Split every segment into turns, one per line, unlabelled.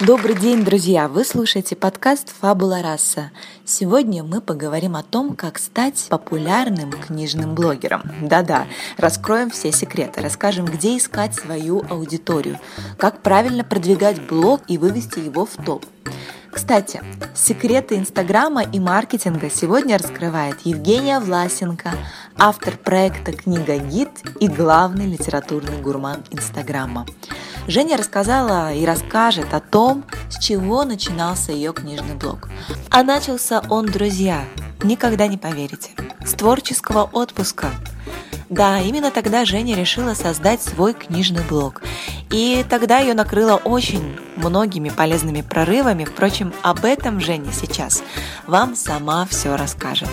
Добрый день, друзья! Вы слушаете подкаст «Фабула раса». Сегодня мы поговорим о том, как стать популярным книжным блогером. Да-да, раскроем все секреты, расскажем, где искать свою аудиторию, как правильно продвигать блог и вывести его в топ. Кстати, секреты Инстаграма и маркетинга сегодня раскрывает Евгения Власенко, автор проекта «Книга Гид» и главный литературный гурман Инстаграма. Женя рассказала и расскажет о том, с чего начинался ее книжный блог. А начался он, друзья, никогда не поверите, с творческого отпуска – да, именно тогда Женя решила создать свой книжный блог. И тогда ее накрыло очень многими полезными прорывами. Впрочем, об этом Женя сейчас вам сама все расскажет.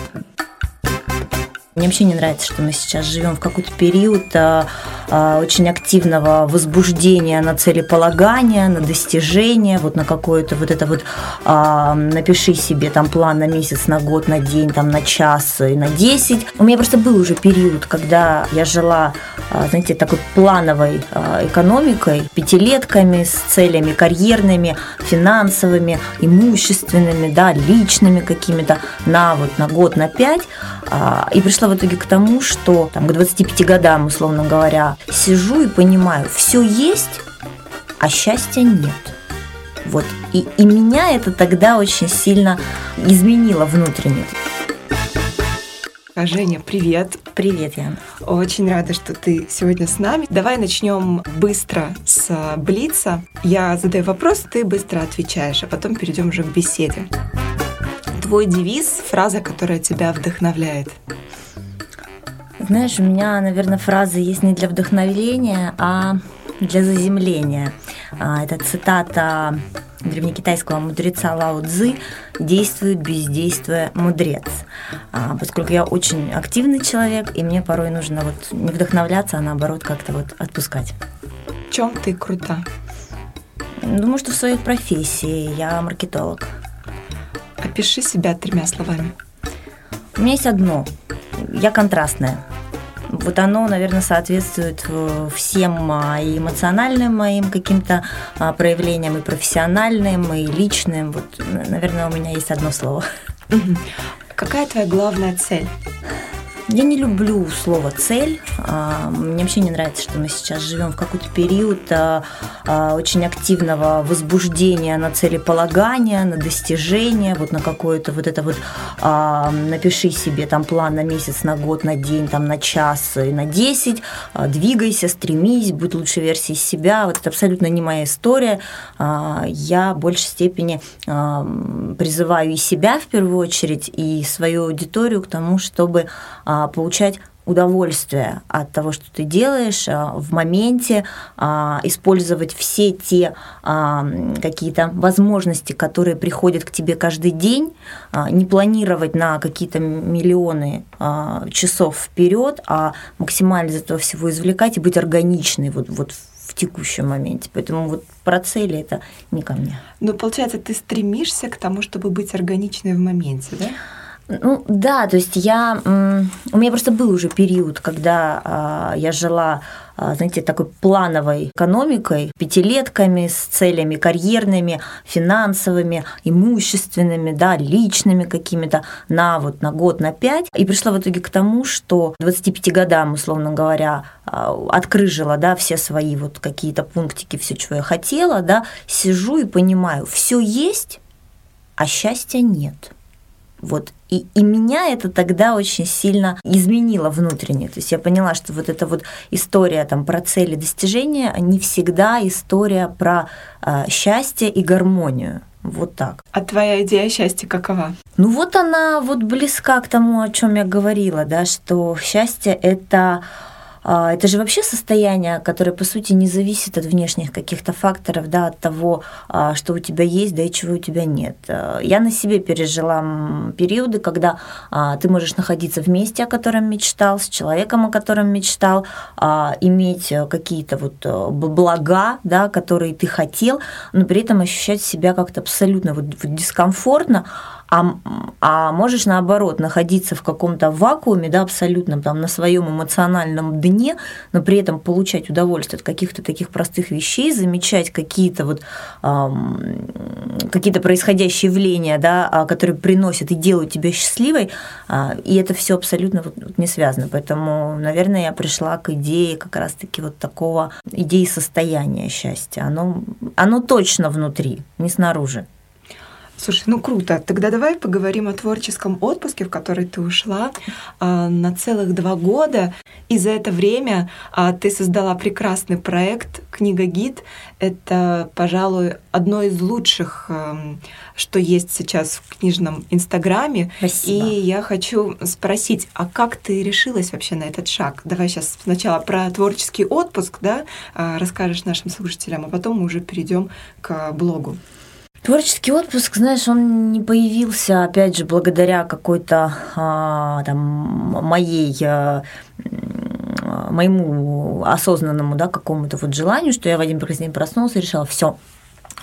Мне вообще не нравится, что мы сейчас живем в какой-то период а, а, очень активного возбуждения на целеполагание, на достижение, вот на какое-то вот это вот а, напиши себе там план на месяц, на год, на день, там на час и на десять. У меня просто был уже период, когда я жила, а, знаете, такой плановой а, экономикой, пятилетками с целями карьерными, финансовыми, имущественными, да, личными какими-то на вот на год, на пять. А, и пришла в итоге к тому, что там, к 25 годам, условно говоря, сижу и понимаю, все есть, а счастья нет. Вот. И, и меня это тогда очень сильно изменило внутренне.
Женя, привет.
Привет, Яна.
Очень рада, что ты сегодня с нами. Давай начнем быстро с Блица. Я задаю вопрос, ты быстро отвечаешь, а потом перейдем уже к беседе твой девиз, фраза, которая тебя вдохновляет?
Знаешь, у меня, наверное, фраза есть не для вдохновления, а для заземления. А, это цитата древнекитайского мудреца Лао Цзы «Действует, бездействуя мудрец». А, поскольку я очень активный человек, и мне порой нужно вот не вдохновляться, а наоборот как-то вот отпускать.
В чем ты крута?
Думаю, что в своей профессии я маркетолог.
Опиши себя тремя словами.
У меня есть одно. Я контрастная. Вот оно, наверное, соответствует э, всем а, и эмоциональным моим каким-то а, проявлениям, и профессиональным, и личным. Вот, наверное, у меня есть одно слово.
Какая твоя главная цель?
Я не люблю слово «цель». А, мне вообще не нравится, что мы сейчас живем в какой-то период а, а, очень активного возбуждения на целеполагание, на достижение, вот на какое-то вот это вот напиши себе там план на месяц, на год, на день, там на час и на десять, двигайся, стремись, будь лучшей версией себя. Вот это абсолютно не моя история. Я в большей степени призываю и себя в первую очередь, и свою аудиторию к тому, чтобы получать удовольствие от того, что ты делаешь а, в моменте, а, использовать все те какие-то возможности, которые приходят к тебе каждый день, не планировать на какие-то миллионы часов вперед, а максимально из этого всего извлекать и быть органичной вот, вот в текущем моменте. Поэтому вот про цели это не ко мне.
Ну, получается, ты стремишься к тому, чтобы быть органичной в моменте, да?
Ну да, то есть я, у меня просто был уже период, когда а, я жила, а, знаете, такой плановой экономикой, пятилетками с целями карьерными, финансовыми, имущественными, да, личными какими-то на вот на год, на пять. И пришла в итоге к тому, что 25 годам, условно говоря, а, открыжила, да, все свои вот какие-то пунктики, все, чего я хотела, да, сижу и понимаю, все есть, а счастья нет. Вот. И, и меня это тогда очень сильно изменило внутренне. То есть я поняла, что вот эта вот история там, про цели достижения не всегда история про э, счастье и гармонию. Вот так.
А твоя идея счастья какова?
Ну вот она вот близка к тому, о чем я говорила, да, что счастье это это же вообще состояние, которое, по сути, не зависит от внешних каких-то факторов, да, от того, а, что у тебя есть, да и чего у тебя нет. А, я на себе пережила периоды, когда ты можешь находиться в месте, о котором мечтал, с человеком, о котором мечтал, иметь какие-то вот блага, да, которые ты хотел, но при этом ощущать себя как-то абсолютно вот дискомфортно, а, а можешь наоборот находиться в каком-то вакууме, да, абсолютном там на своем эмоциональном дне, но при этом получать удовольствие от каких-то таких простых вещей, замечать какие-то вот эм, какие-то происходящие явления, да, а, которые приносят и делают тебя счастливой, э, и это все абсолютно вот не связано. Поэтому, наверное, я пришла к идее как раз-таки вот такого идеи состояния счастья. Оно, оно точно внутри, не снаружи.
Слушай, ну круто. Тогда давай поговорим о творческом отпуске, в который ты ушла а, на целых два года. И за это время а, ты создала прекрасный проект «Книга-гид». Это, пожалуй, одно из лучших, а, что есть сейчас в книжном Инстаграме.
Спасибо.
И я хочу спросить, а как ты решилась вообще на этот шаг? Давай сейчас сначала про творческий отпуск, да, а, расскажешь нашим слушателям, а потом мы уже перейдем к блогу.
Творческий отпуск, знаешь, он не появился, опять же, благодаря какой-то а, там моей а, моему осознанному, да, какому-то вот желанию, что я в один прекрасный день проснулся и решила, все,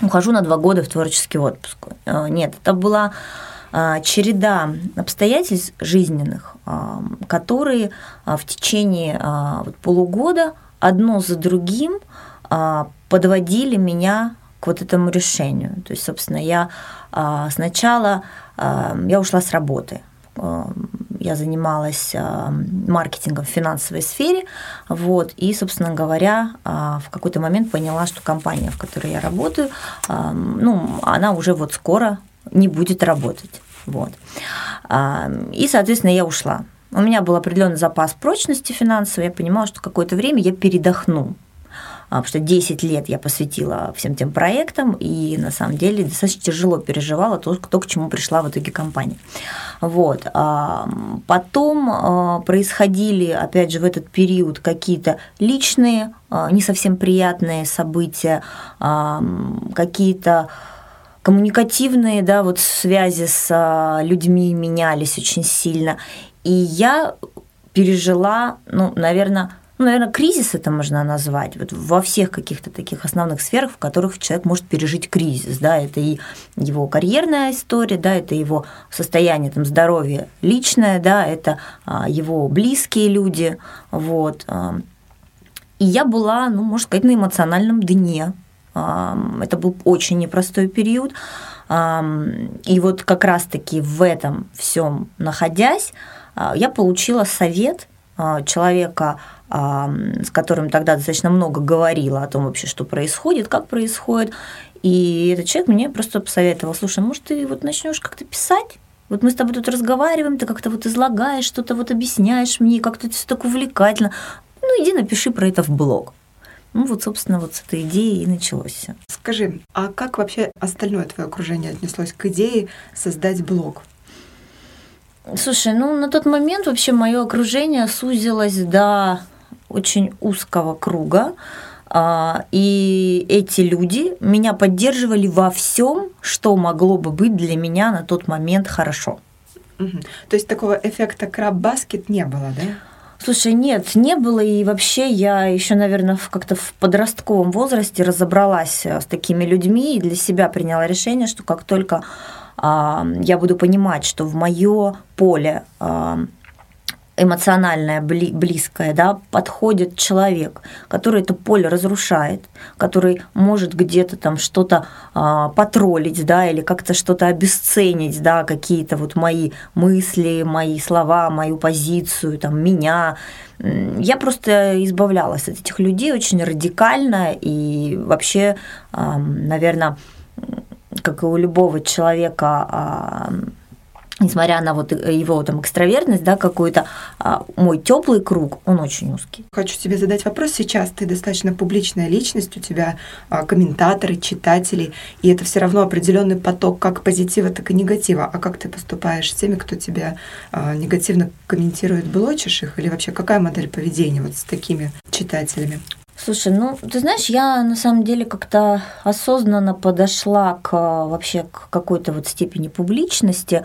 ухожу на два года в творческий отпуск. А, нет, это была а, череда обстоятельств жизненных, а, которые в течение полугода одно за другим подводили меня к вот этому решению. То есть, собственно, я а, сначала а, я ушла с работы. А, я занималась маркетингом в финансовой сфере, вот, и, собственно говоря, в какой-то момент поняла, что компания, в которой я работаю, ну, она уже вот скоро не будет работать, вот. И, соответственно, я ушла. У меня был определенный запас прочности финансовой, я понимала, что какое-то время я передохну, потому что 10 лет я посвятила всем тем проектам, и на самом деле достаточно тяжело переживала то, то к чему пришла в итоге компания. Вот. А, потом а, происходили, опять же, в этот период какие-то личные, не совсем приятные события, какие-то коммуникативные, да, вот связи с людьми менялись очень сильно. И я пережила, ну, наверное, ну, наверное, кризис это можно назвать, вот во всех каких-то таких основных сферах, в которых человек может пережить кризис, да, это и его карьерная история, да, это его состояние там, здоровья личное, да, это а, его близкие люди, вот. А. И я была, ну, можно сказать, на эмоциональном дне. А, это был очень непростой период. И вот как раз-таки в этом всем находясь, я получила совет человека, с которым тогда достаточно много говорила о том вообще, что происходит, как происходит. И этот человек мне просто посоветовал, слушай, может, ты вот начнешь как-то писать? Вот мы с тобой тут разговариваем, ты как-то вот излагаешь, что-то вот объясняешь мне, как-то это все так увлекательно. Ну, иди напиши про это в блог. Ну, вот, собственно, вот с этой идеей и началось
Скажи, а как вообще остальное твое окружение отнеслось к идее создать блог?
Слушай, ну на тот момент вообще мое окружение сузилось до очень узкого круга, а, и эти люди меня поддерживали во всем, что могло бы быть для меня на тот момент хорошо.
Угу. То есть такого эффекта краб-баскет не было, да?
Слушай, нет, не было, и вообще я еще, наверное, как-то в подростковом возрасте разобралась с такими людьми и для себя приняла решение, что как только э, я буду понимать, что в мое поле э, эмоциональное, близкое, да, подходит человек, который это поле разрушает, который может где-то там что-то а, потроллить, да, или как-то что-то обесценить, да, какие-то вот мои мысли, мои слова, мою позицию, там, меня. Я просто избавлялась от этих людей очень радикально и вообще, а, наверное, как и у любого человека, а, несмотря на вот его там экстравертность, да, какой-то, а, мой теплый круг, он очень узкий.
Хочу тебе задать вопрос сейчас. Ты достаточно публичная личность, у тебя а, комментаторы, читатели, и это все равно определенный поток как позитива, так и негатива. А как ты поступаешь с теми, кто тебя а, негативно комментирует, блочишь их, или вообще какая модель поведения вот с такими читателями?
Слушай, ну, ты знаешь, я на самом деле как-то осознанно подошла к вообще к какой-то вот степени публичности.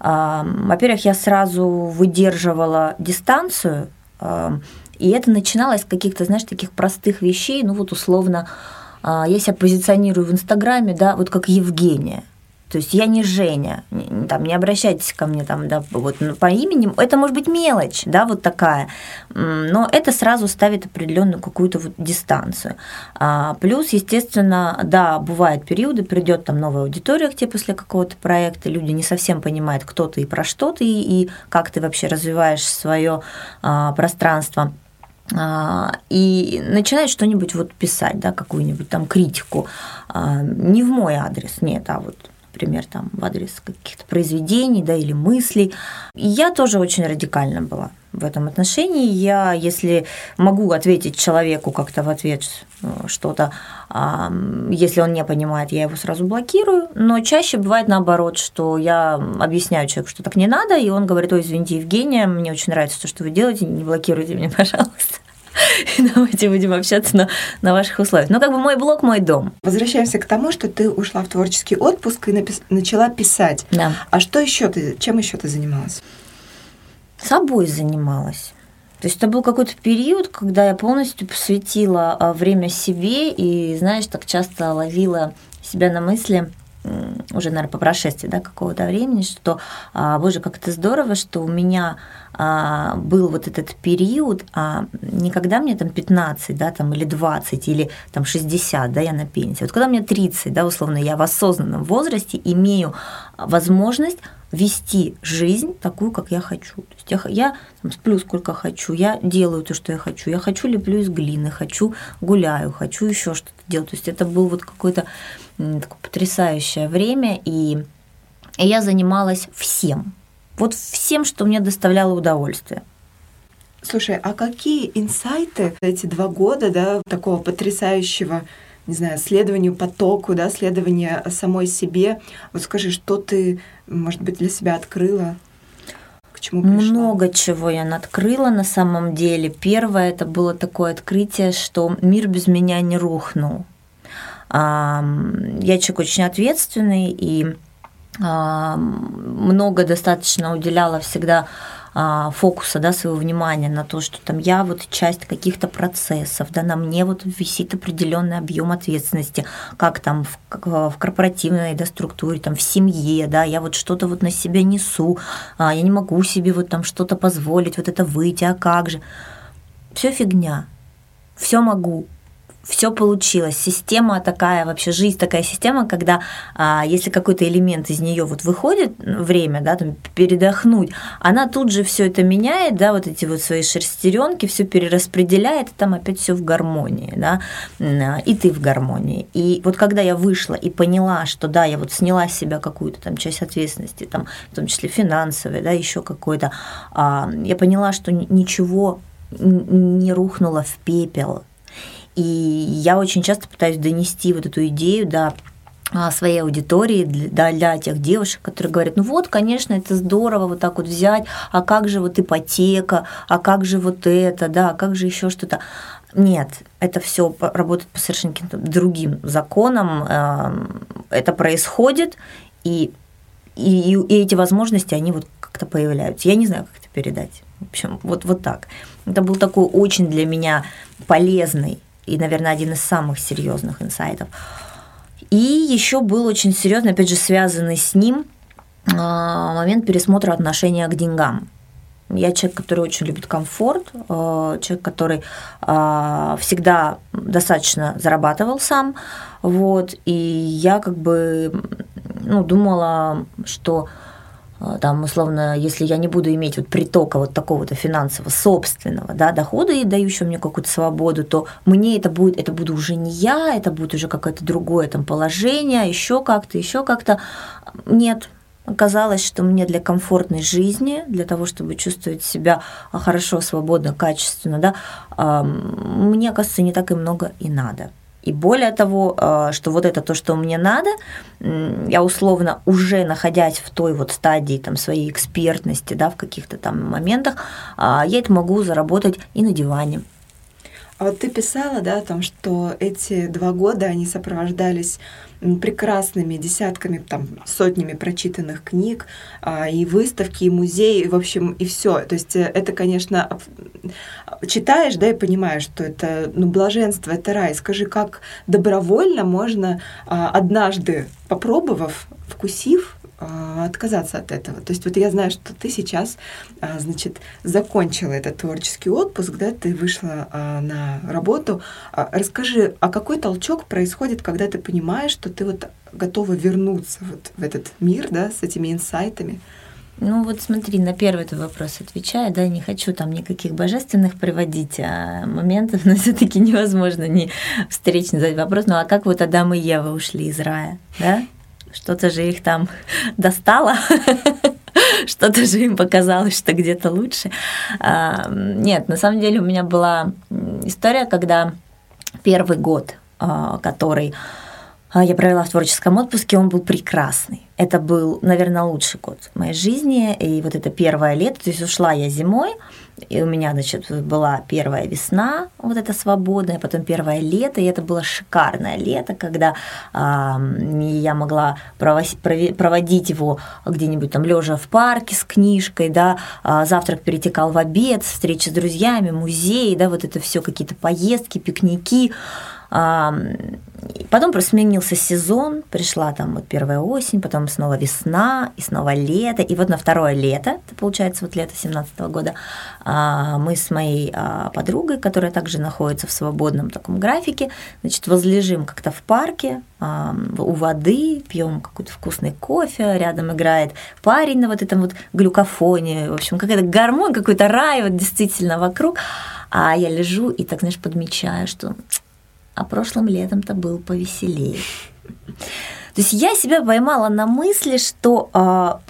Во-первых, я сразу выдерживала дистанцию, и это начиналось с каких-то, знаешь, таких простых вещей, ну вот условно, а, я себя позиционирую в Инстаграме, да, вот как Евгения – то есть я не Женя, там, не обращайтесь ко мне там, да, вот по имени. Это может быть мелочь, да, вот такая, но это сразу ставит определенную какую-то вот дистанцию. А, плюс, естественно, да, бывают периоды, придет там новая аудитория к тебе после какого-то проекта, люди не совсем понимают, кто ты и про что ты, и как ты вообще развиваешь свое а, пространство а, и начинает что-нибудь вот писать, да, какую-нибудь там критику, а, не в мой адрес, нет, а вот например, там, в адрес каких-то произведений да, или мыслей. Я тоже очень радикальна была в этом отношении. Я, если могу ответить человеку как-то в ответ э, что-то, если он не понимает, я его сразу блокирую, но чаще бывает наоборот, что я объясняю человеку, что так не надо, и он говорит, ой, извините, Евгения, мне очень нравится то, что вы делаете, не блокируйте меня, пожалуйста. и давайте будем общаться на, на ваших условиях. Ну, как бы мой блог, мой дом.
Возвращаемся к тому, что ты ушла в творческий отпуск и напис- начала писать.
Да.
А что еще ты, чем еще ты занималась?
Собой занималась. То есть это был какой-то период, когда я полностью посвятила а, время себе и, знаешь, так часто ловила себя на мысли, уже, наверное, по прошествии да, какого-то времени, что, а, боже, как это здорово, что у меня а, был вот этот период, а не когда мне там 15, да, там, или 20, или там 60, да, я на пенсии. Вот когда мне 30, да, условно, я в осознанном возрасте имею возможность вести жизнь такую, как я хочу. То есть я, я там, сплю сколько хочу, я делаю то, что я хочу. Я хочу леплю из глины, хочу гуляю, хочу еще что-то делать. То есть это был вот какое-то такое потрясающее время, и, и я занималась всем. Вот всем, что мне доставляло удовольствие.
Слушай, а какие инсайты эти два года, да, такого потрясающего, не знаю, следованию потоку, да, следования самой себе? Вот скажи, что ты, может быть, для себя открыла? К чему пришла?
Много чего я открыла на самом деле. Первое это было такое открытие, что мир без меня не рухнул. Я человек очень ответственный и много достаточно уделяла всегда фокуса, да, своего внимания на то, что там я вот часть каких-то процессов, да, на мне вот висит определенный объем ответственности, как там в, как в корпоративной да, структуре, там в семье, да, я вот что-то вот на себя несу, а, я не могу себе вот там что-то позволить, вот это выйти, а как же? Все фигня, все могу, все получилось. Система такая, вообще жизнь такая система, когда а, если какой-то элемент из нее вот выходит время, да, там передохнуть, она тут же все это меняет, да, вот эти вот свои шерстеренки, все перераспределяет, и там опять все в гармонии, да, и ты в гармонии. И вот когда я вышла и поняла, что да, я вот сняла с себя какую-то там часть ответственности, там, в том числе финансовой, да, еще какой-то, а, я поняла, что ничего не рухнуло в пепел, и я очень часто пытаюсь донести вот эту идею до а, своей аудитории, для, для тех девушек, которые говорят, ну вот, конечно, это здорово вот так вот взять, а как же вот ипотека, а как же вот это, да, а как же еще что-то. Нет, это все работает по совершенно каким-то другим законам, эм, это происходит, и, и, и эти возможности, они вот как-то появляются. Я не знаю, как это передать. В общем, вот, вот так. Это был такой очень для меня полезный и, наверное, один из самых серьезных инсайтов. И еще был очень серьезный, опять же, связанный с ним а, момент пересмотра отношения к деньгам. Я человек, который очень любит комфорт, а, человек, который а, всегда достаточно зарабатывал сам, вот, и я как бы ну, думала, что там, условно, если я не буду иметь вот притока вот такого-то финансового собственного да, дохода и дающего мне какую-то свободу, то мне это будет, это буду уже не я, это будет уже какое-то другое там положение, еще как-то, еще как-то. Нет, Оказалось, что мне для комфортной жизни, для того, чтобы чувствовать себя хорошо, свободно, качественно, да, мне, кажется, не так и много и надо. И более того, а, что вот это то, что мне надо, я условно уже находясь в той вот стадии там, своей экспертности, да, в каких-то там моментах, а, я это могу заработать и на диване,
а вот ты писала, да, о том, что эти два года, они сопровождались прекрасными десятками, там, сотнями прочитанных книг, а, и выставки, и музеи, в общем, и все. То есть э, это, конечно, читаешь, да, и понимаешь, что это, ну, блаженство, это рай. Скажи, как добровольно можно а, однажды, попробовав, вкусив, а, отказаться от этого. То есть вот я знаю, что ты сейчас, а, значит, закончила этот творческий отпуск, да, ты вышла а, на работу. Расскажи, а какой толчок происходит, когда ты понимаешь, что ты вот готова вернуться вот в этот мир, да, с этими инсайтами?
Ну вот смотри, на первый твой вопрос отвечаю, да, не хочу там никаких божественных приводить а моментов, но все таки невозможно не встречный задать вопрос, ну а как вот Адам и Ева ушли из рая, да? Что-то же их там достало, что-то же им показалось, что где-то лучше. А, нет, на самом деле у меня была история, когда первый год, а, который а, я провела в творческом отпуске, он был прекрасный. Это был, наверное, лучший год моей жизни. И вот это первое лето, то есть ушла я зимой, и у меня, значит, была первая весна, вот эта свободная, потом первое лето, и это было шикарное лето, когда э, я могла проводить его где-нибудь там лежа в парке с книжкой, да, э, завтрак перетекал в обед, встречи с друзьями, музей, да, вот это все какие-то поездки, пикники. Потом просто сменился сезон, пришла там вот первая осень, потом снова весна, и снова лето. И вот на второе лето, это получается вот лето 17 года, а, мы с моей а, подругой, которая также находится в свободном таком графике, значит, возлежим как-то в парке, у воды, пьем какой-то вкусный кофе, рядом играет парень на вот этом вот глюкофоне, в общем, какой-то гармон, какой-то рай вот действительно вокруг. А я лежу и так, знаешь, подмечаю, что а прошлым летом-то был повеселее. То есть я себя поймала на мысли, что а,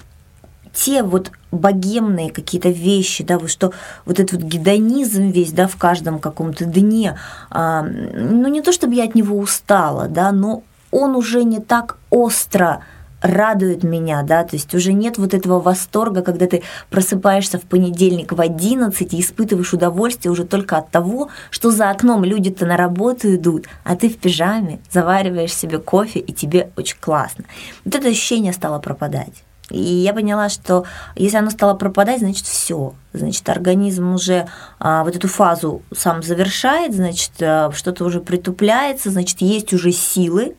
те вот богемные какие-то вещи, да, вот что вот этот вот гедонизм весь, да, в каждом каком-то дне, а, ну не то чтобы я от него устала, да, но он уже не так остро радует меня, да, то есть уже нет вот этого восторга, когда ты просыпаешься в понедельник в 11 и испытываешь удовольствие уже только от того, что за окном люди-то на работу идут, а ты в пижаме завариваешь себе кофе, и тебе очень классно. Вот это ощущение стало пропадать. И я поняла, что если оно стало пропадать, значит все. Значит, организм уже а, вот эту фазу сам завершает, значит, а, что-то уже притупляется, значит, есть уже силы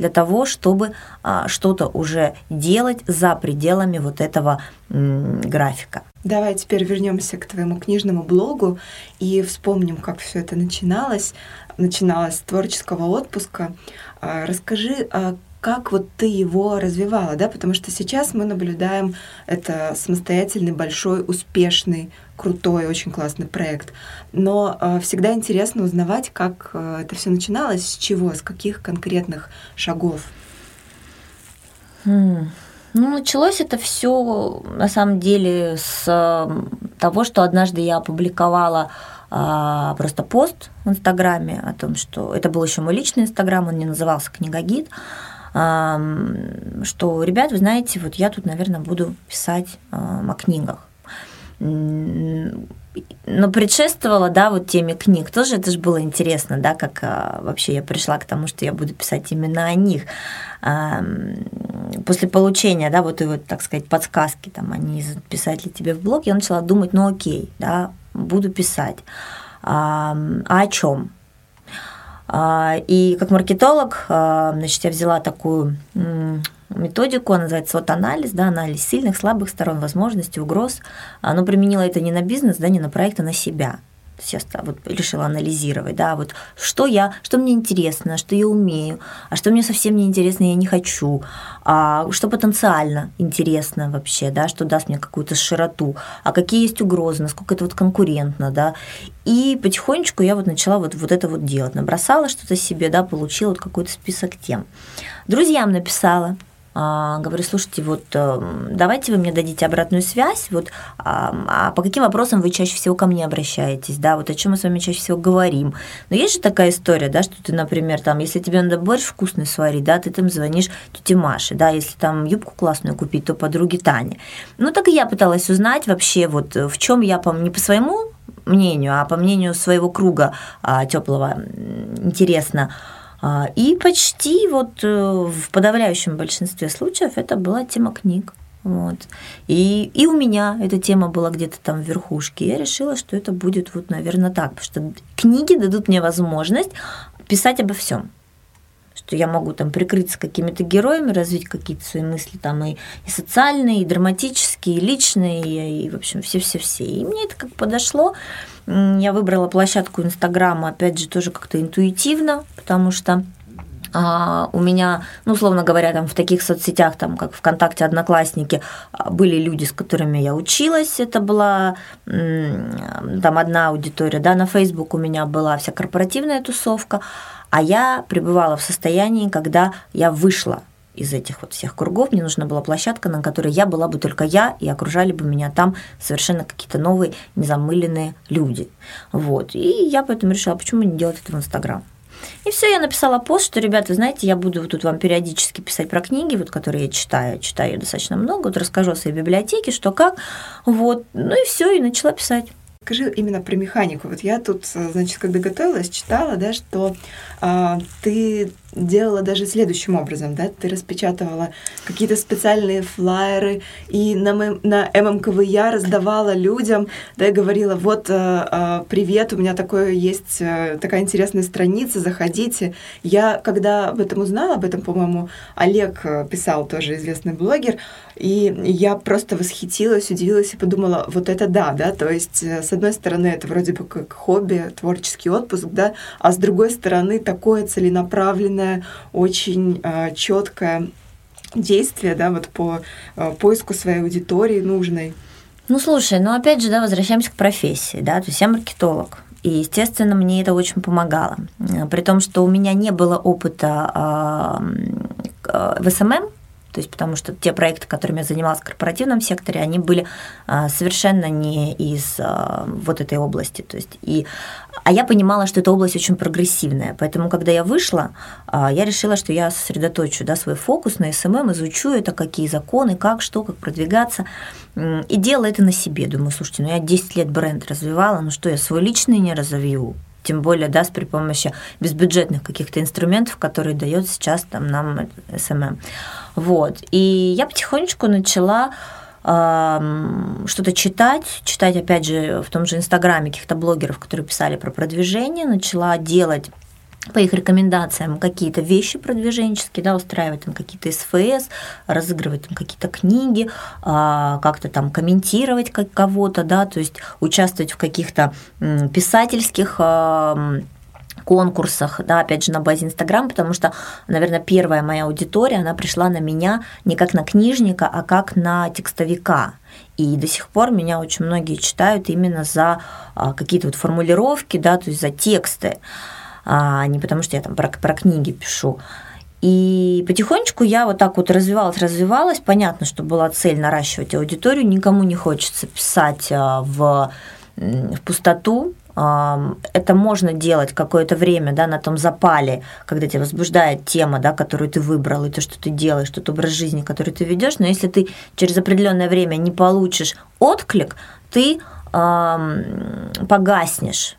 для того, чтобы а, что-то уже делать за пределами вот этого м, графика.
Давай теперь вернемся к твоему книжному блогу и вспомним, как все это начиналось. Начиналось с творческого отпуска. А, расскажи, а как вот ты его развивала, да, потому что сейчас мы наблюдаем это самостоятельный, большой, успешный, крутой, очень классный проект. Но э, всегда интересно узнавать, как э, это все начиналось, с чего, с каких конкретных шагов.
Hmm. Ну, началось это все на самом деле с того, что однажды я опубликовала а, просто пост в Инстаграме о том, что это был еще мой личный Инстаграм, он не назывался Книгагид, что, ребят, вы знаете, вот я тут, наверное, буду писать о книгах. Но предшествовала, да, вот теме книг. Тоже это же было интересно, да, как а, вообще я пришла к тому, что я буду писать именно о них. После получения, да, вот и вот, так сказать, подсказки, там, они писать ли тебе в блог, я начала думать, ну окей, да, буду писать. А о чем? А, и как маркетолог, а, значит, я взяла такую методику, она называется вот анализ, да, анализ сильных, слабых сторон, возможностей, угроз. Но применила это не на бизнес, да, не на проект, а на себя. Я вот решила анализировать, да, вот что я, что мне интересно, что я умею, а что мне совсем не интересно, я не хочу, а что потенциально интересно вообще, да, что даст мне какую-то широту, а какие есть угрозы, насколько это вот конкурентно, да. И потихонечку я вот начала вот, вот это вот делать, набросала что-то себе, да, получила вот какой-то список тем. Друзьям написала, говорю, слушайте, вот э, давайте вы мне дадите обратную связь, вот а, а по каким вопросам вы чаще всего ко мне обращаетесь, да, вот о чем мы с вами чаще всего говорим. Но есть же такая история, да, что ты, например, там, если тебе надо борщ вкусный сварить, да, ты там звонишь тете Маше, да, если там юбку классную купить, то подруге Тане. Ну, так и я пыталась узнать вообще, вот в чем я, по, не по своему мнению, а по мнению своего круга а, теплого, интересно, а, и почти вот э, в подавляющем большинстве случаев это была тема книг. Вот. И, и у меня эта тема была где-то там в верхушке. Я решила, что это будет вот, наверное, так, потому что книги дадут мне возможность писать обо всем что я могу там прикрыться какими-то героями, развить какие-то свои мысли там и, и социальные, и драматические, и личные, и, и в общем, все-все-все. И мне это как подошло. Я выбрала площадку Инстаграма, опять же, тоже как-то интуитивно, потому что а, у меня, ну, условно говоря, там в таких соцсетях, там, как ВКонтакте, Одноклассники, а, были люди, с которыми я училась, это была там одна аудитория, да, на Facebook у меня была вся корпоративная тусовка, а я пребывала в состоянии, когда я вышла из этих вот всех кругов, мне нужна была площадка, на которой я была бы только я, и окружали бы меня там совершенно какие-то новые, незамыленные люди. Вот. И я поэтому решила, почему не делать это в Инстаграм. И все, я написала пост, что, ребята, знаете, я буду тут вам периодически писать про книги, вот, которые я читаю, читаю достаточно много, вот расскажу о своей библиотеке, что как, вот, ну и все, и начала писать.
Скажи именно про механику. Вот я тут, значит, когда готовилась, читала, да, что а, ты делала даже следующим образом, да, ты распечатывала какие-то специальные флайеры и на, м- на ММКВ я раздавала людям, да, и говорила, вот, э, привет, у меня такое есть, э, такая интересная страница, заходите. Я, когда об этом узнала, об этом, по-моему, Олег э, писал, тоже известный блогер, и я просто восхитилась, удивилась и подумала, вот это да, да, то есть, с одной стороны, это вроде бы как хобби, творческий отпуск, да, а с другой стороны, такое целенаправленное планомерное, очень э, четкое действие, да, вот по э, поиску своей аудитории нужной.
Ну, слушай, ну опять же, да, возвращаемся к профессии, да, то есть я маркетолог. И, естественно, мне это очень помогало. При том, что у меня не было опыта э, в SMM, то есть потому что те проекты, которыми я занималась в корпоративном секторе, они были а, совершенно не из а, вот этой области. То есть и, а я понимала, что эта область очень прогрессивная. Поэтому, когда я вышла, а, я решила, что я сосредоточу да, свой фокус на SMM, изучу это, какие законы, как, что, как продвигаться. И делала это на себе. Думаю, слушайте, ну я 10 лет бренд развивала, ну что, я свой личный не разовью? Тем более, да, при помощи безбюджетных каких-то инструментов, которые дает сейчас там нам SMM. Вот. И я потихонечку начала что-то читать, читать, опять же, в том же Инстаграме каких-то блогеров, которые писали про продвижение, начала делать по их рекомендациям какие-то вещи продвиженческие, да, устраивать там какие-то СФС, разыгрывать там какие-то книги, а, как-то там комментировать как кого-то, да, то есть участвовать в каких-то писательских конкурсах, да, опять же, на базе Инстаграм, потому что, наверное, первая моя аудитория, она пришла на меня не как на книжника, а как на текстовика. И до сих пор меня очень многие читают именно за а, какие-то вот формулировки, да, то есть за тексты а не потому что я там про, про книги пишу. И потихонечку я вот так вот развивалась, развивалась. Понятно, что была цель наращивать аудиторию. Никому не хочется писать а, в, в пустоту. А, это можно делать какое-то время да, на том запале, когда тебя возбуждает тема, да, которую ты выбрал, и то, что ты делаешь, тот образ жизни, который ты ведешь. Но если ты через определенное время не получишь отклик, ты погаснешь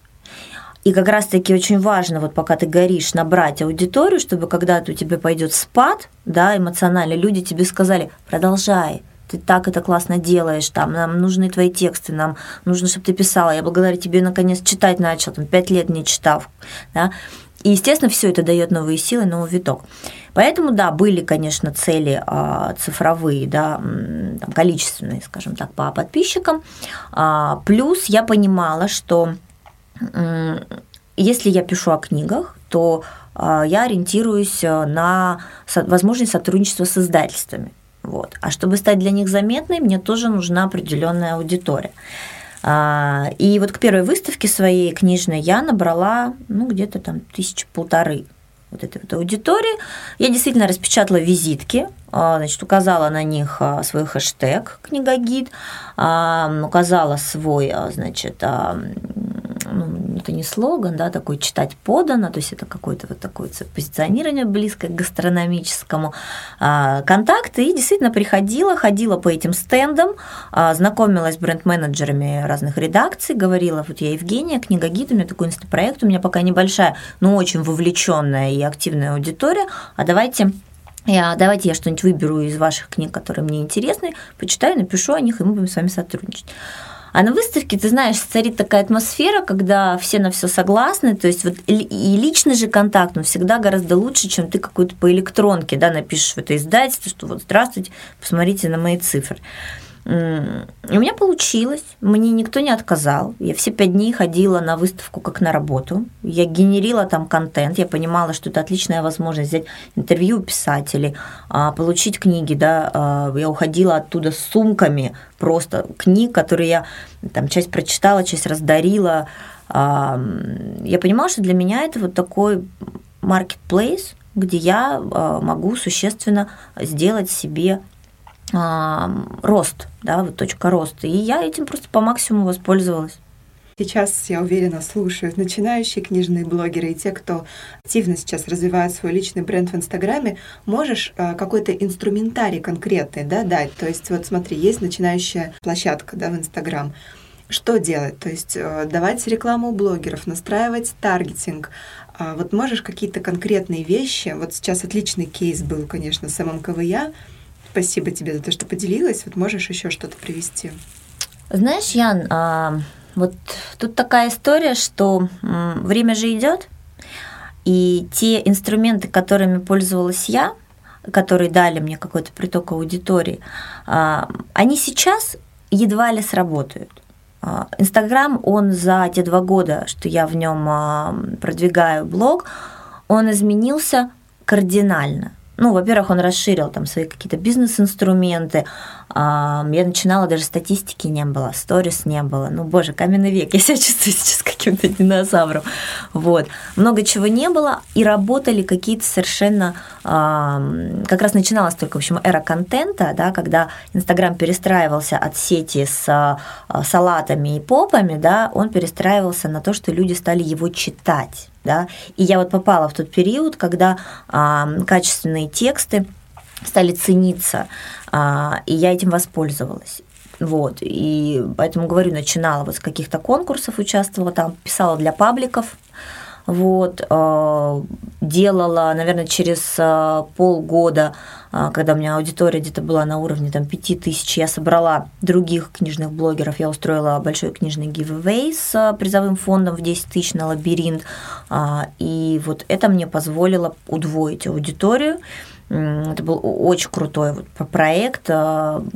и как раз-таки очень важно, вот пока ты горишь, набрать аудиторию, чтобы когда-то у тебя пойдет спад, да, эмоционально, люди тебе сказали, продолжай, ты так это классно делаешь, там, нам нужны твои тексты, нам нужно, чтобы ты писала, я благодаря тебе наконец читать начал, там, пять лет не читал, да, и, естественно, все это дает новые силы, новый виток. Поэтому, да, были, конечно, цели а, цифровые, да, там, количественные, скажем так, по подписчикам. А, плюс я понимала, что если я пишу о книгах, то а, я ориентируюсь э, на возможность сотрудничества с издательствами. Вот. А чтобы стать для них заметной, мне тоже нужна определенная аудитория. А, и вот к первой выставке своей книжной я набрала ну, где-то там тысячи полторы вот этой вот аудитории. Я действительно распечатала визитки, а, значит, указала на них свой хэштег «Книгогид», указала свой, значит, ну, это не слоган, да, такой читать подано, то есть это какое-то вот такое позиционирование близкое к гастрономическому а, контакты, и действительно приходила, ходила по этим стендам, а, знакомилась с бренд-менеджерами разных редакций, говорила, вот я Евгения, книга гид, у меня такой инстапроект, у меня пока небольшая, но очень вовлеченная и активная аудитория, а давайте я, давайте я что-нибудь выберу из ваших книг, которые мне интересны, почитаю, напишу о них, и мы будем с вами сотрудничать. А на выставке, ты знаешь, царит такая атмосфера, когда все на все согласны, то есть вот и личный же контакт, он всегда гораздо лучше, чем ты какую-то по электронке, да, напишешь в это издательство, что вот здравствуйте, посмотрите на мои цифры. У меня получилось, мне никто не отказал. Я все пять дней ходила на выставку как на работу. Я генерила там контент, я понимала, что это отличная возможность взять интервью у писателей, а, получить книги. Да. А, я уходила оттуда с сумками просто книг, которые я там часть прочитала, часть раздарила. А, я понимала, что для меня это вот такой marketplace, где я могу существенно сделать себе рост, да, вот точка роста. И я этим просто по максимуму воспользовалась.
Сейчас, я уверена, слушают начинающие книжные блогеры и те, кто активно сейчас развивает свой личный бренд в Инстаграме, можешь э, какой-то инструментарий конкретный да, дать. То есть вот смотри, есть начинающая площадка да, в Инстаграм. Что делать? То есть э, давать рекламу у блогеров, настраивать таргетинг. А вот можешь какие-то конкретные вещи, вот сейчас отличный кейс был, конечно, с ММКВЯ, Спасибо тебе за то, что поделилась. Вот можешь еще что-то привести?
Знаешь, Ян, а, вот тут такая история, что время же идет, и те инструменты, которыми пользовалась я, которые дали мне какой-то приток аудитории, а, они сейчас едва ли сработают. А, Инстаграм, он за те два года, что я в нем продвигаю блог, он изменился кардинально. Ну, во-первых, он расширил там свои какие-то бизнес-инструменты. Я начинала, даже статистики не было, сторис не было. Ну, боже, каменный век, я себя чувствую сейчас каким-то динозавром. Вот. Много чего не было, и работали какие-то совершенно... Как раз начиналась только, в общем, эра контента, да, когда Инстаграм перестраивался от сети с а, салатами и попами, да, он перестраивался на то, что люди стали его читать да, и я вот попала в тот период, когда а, качественные тексты стали цениться, а, и я этим воспользовалась. Вот, и поэтому говорю, начинала вот с каких-то конкурсов, участвовала там, писала для пабликов, вот, э, делала, наверное, через э, полгода, э, когда у меня аудитория где-то была на уровне там, 5000, я собрала других книжных блогеров, я устроила большой книжный giveaway с призовым фондом в 10 тысяч на лабиринт, и вот это мне позволило удвоить аудиторию. Это был очень крутой вот проект,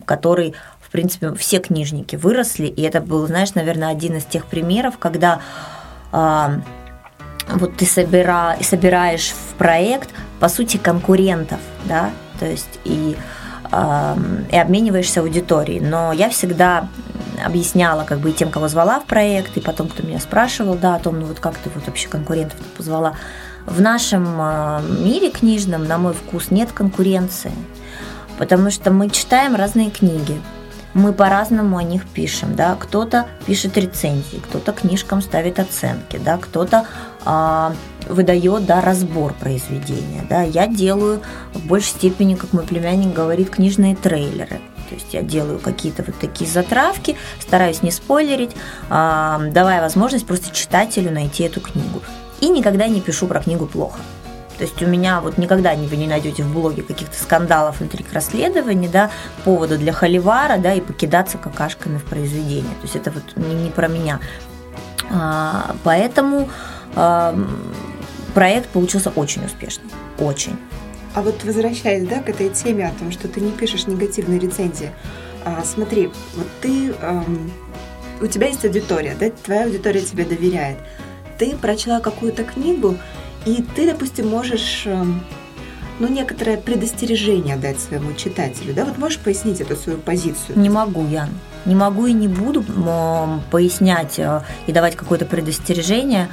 который в принципе, все книжники выросли, и это был, знаешь, наверное, один из тех примеров, когда вот ты собира, собираешь в проект, по сути, конкурентов, да, то есть и, э, и обмениваешься аудиторией. Но я всегда объясняла как бы и тем, кого звала в проект, и потом, кто меня спрашивал, да, о том, ну вот как ты вот вообще конкурентов позвала. В нашем э, мире книжном, на мой вкус, нет конкуренции, потому что мы читаем разные книги, мы по-разному о них пишем, да, кто-то пишет рецензии, кто-то книжкам ставит оценки, да, кто-то а, выдает, да, разбор произведения, да, я делаю в большей степени, как мой племянник говорит, книжные трейлеры, то есть я делаю какие-то вот такие затравки, стараюсь не спойлерить, а, давая возможность просто читателю найти эту книгу. И никогда не пишу про книгу плохо. То есть у меня вот никогда не, вы не найдете в блоге каких-то скандалов, интриг, расследований, да, повода для холивара, да, и покидаться какашками в произведении. То есть это вот не, не про меня. А, поэтому а, проект получился очень успешным. Очень.
А вот возвращаясь, да, к этой теме о том, что ты не пишешь негативные рецензии, а, смотри, вот ты, эм, у тебя есть аудитория, да, твоя аудитория тебе доверяет. Ты прочла какую-то книгу, и ты, допустим, можешь эм, ну, некоторое предостережение дать своему читателю, да? Вот можешь пояснить эту свою позицию?
Не могу, Ян. Не могу и не буду пояснять э, и давать какое-то предостережение,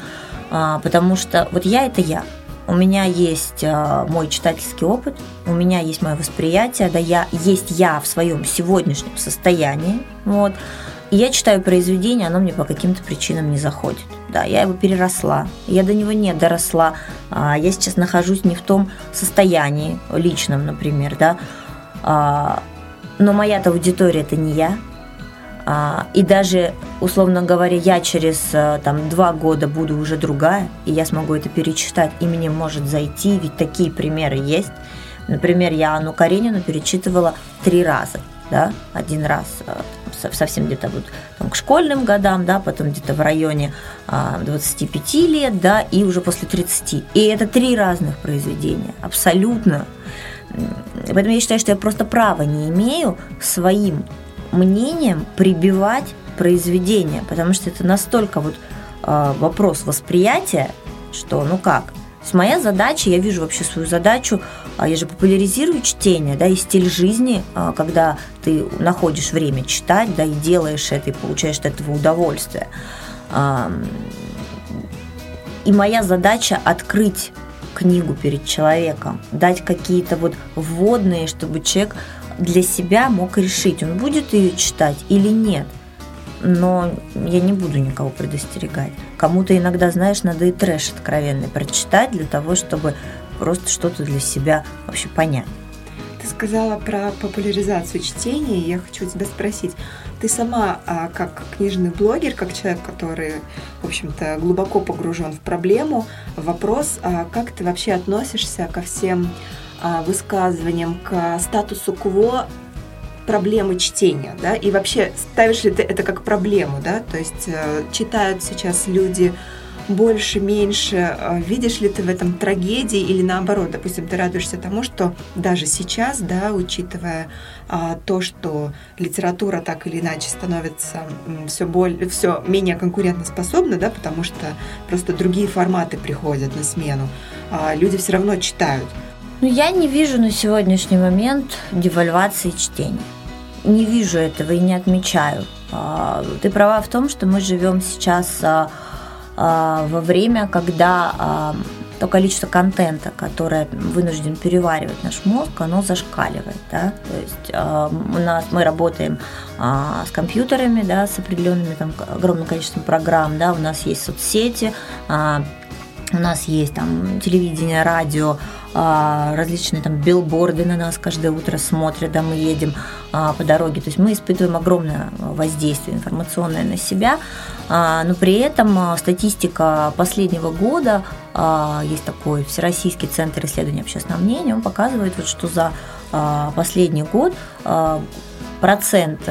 потому что вот я – это я. у меня есть э, мой читательский опыт, у меня есть мое восприятие, да, я, есть я в своем сегодняшнем состоянии, вот, и я читаю произведение, оно мне по каким-то причинам не заходит. Да, я его переросла, я до него не доросла, а, я сейчас нахожусь не в том состоянии личном, например, да, а, но моя-то аудитория это не я, а, и даже, условно говоря, я через э, там, два года буду уже другая, и я смогу это перечитать, и мне может зайти, ведь такие примеры есть. Например, я Анну Каренину перечитывала три раза. Да? Один раз э, совсем где-то вот там, к школьным годам, да, потом где-то в районе 25 а, лет, да, и уже после 30. И это три разных произведения, абсолютно. Поэтому я считаю, что я просто права не имею своим мнением прибивать произведение, потому что это настолько вот э, вопрос восприятия, что ну как. С моя задача, я вижу вообще свою задачу, э, я же популяризирую чтение, да, и стиль жизни, э, когда ты находишь время читать, да, и делаешь это, и получаешь от этого удовольствие. И моя задача открыть книгу перед человеком, дать какие-то вот вводные, чтобы человек для себя мог решить, он будет ее читать или нет. Но я не буду никого предостерегать. Кому-то иногда, знаешь, надо и трэш откровенный прочитать для того, чтобы просто что-то для себя вообще понять.
Ты сказала про популяризацию чтения, и я хочу тебя спросить. Ты сама, а, как книжный блогер, как человек, который, в общем-то, глубоко погружен в проблему, вопрос, а как ты вообще относишься ко всем высказываниям к статусу кво проблемы чтения, да, и вообще ставишь ли ты это как проблему, да, то есть э, читают сейчас люди больше, меньше, э, видишь ли ты в этом трагедии или наоборот, допустим, ты радуешься тому, что даже сейчас, да, учитывая а, то, что литература так или иначе становится все, более, все менее конкурентоспособна, да, потому что просто другие форматы приходят на смену, а, люди все равно читают.
Ну, я не вижу на сегодняшний момент девальвации чтения. Не вижу этого и не отмечаю. А, ты права в том, что мы живем сейчас а, а, во время, когда то количество контента, которое вынужден переваривать наш мозг, оно зашкаливает. Да? То есть у нас мы работаем с компьютерами, да, с определенными там огромным количеством программ, да, у нас есть соцсети, у нас есть там телевидение, радио, различные там билборды на нас каждое утро смотрят, да, мы едем а, по дороге. То есть мы испытываем огромное воздействие информационное на себя, а, но при этом статистика последнего года, есть такой Всероссийский центр исследования общественного мнения, он показывает, вот, что за последний год процент,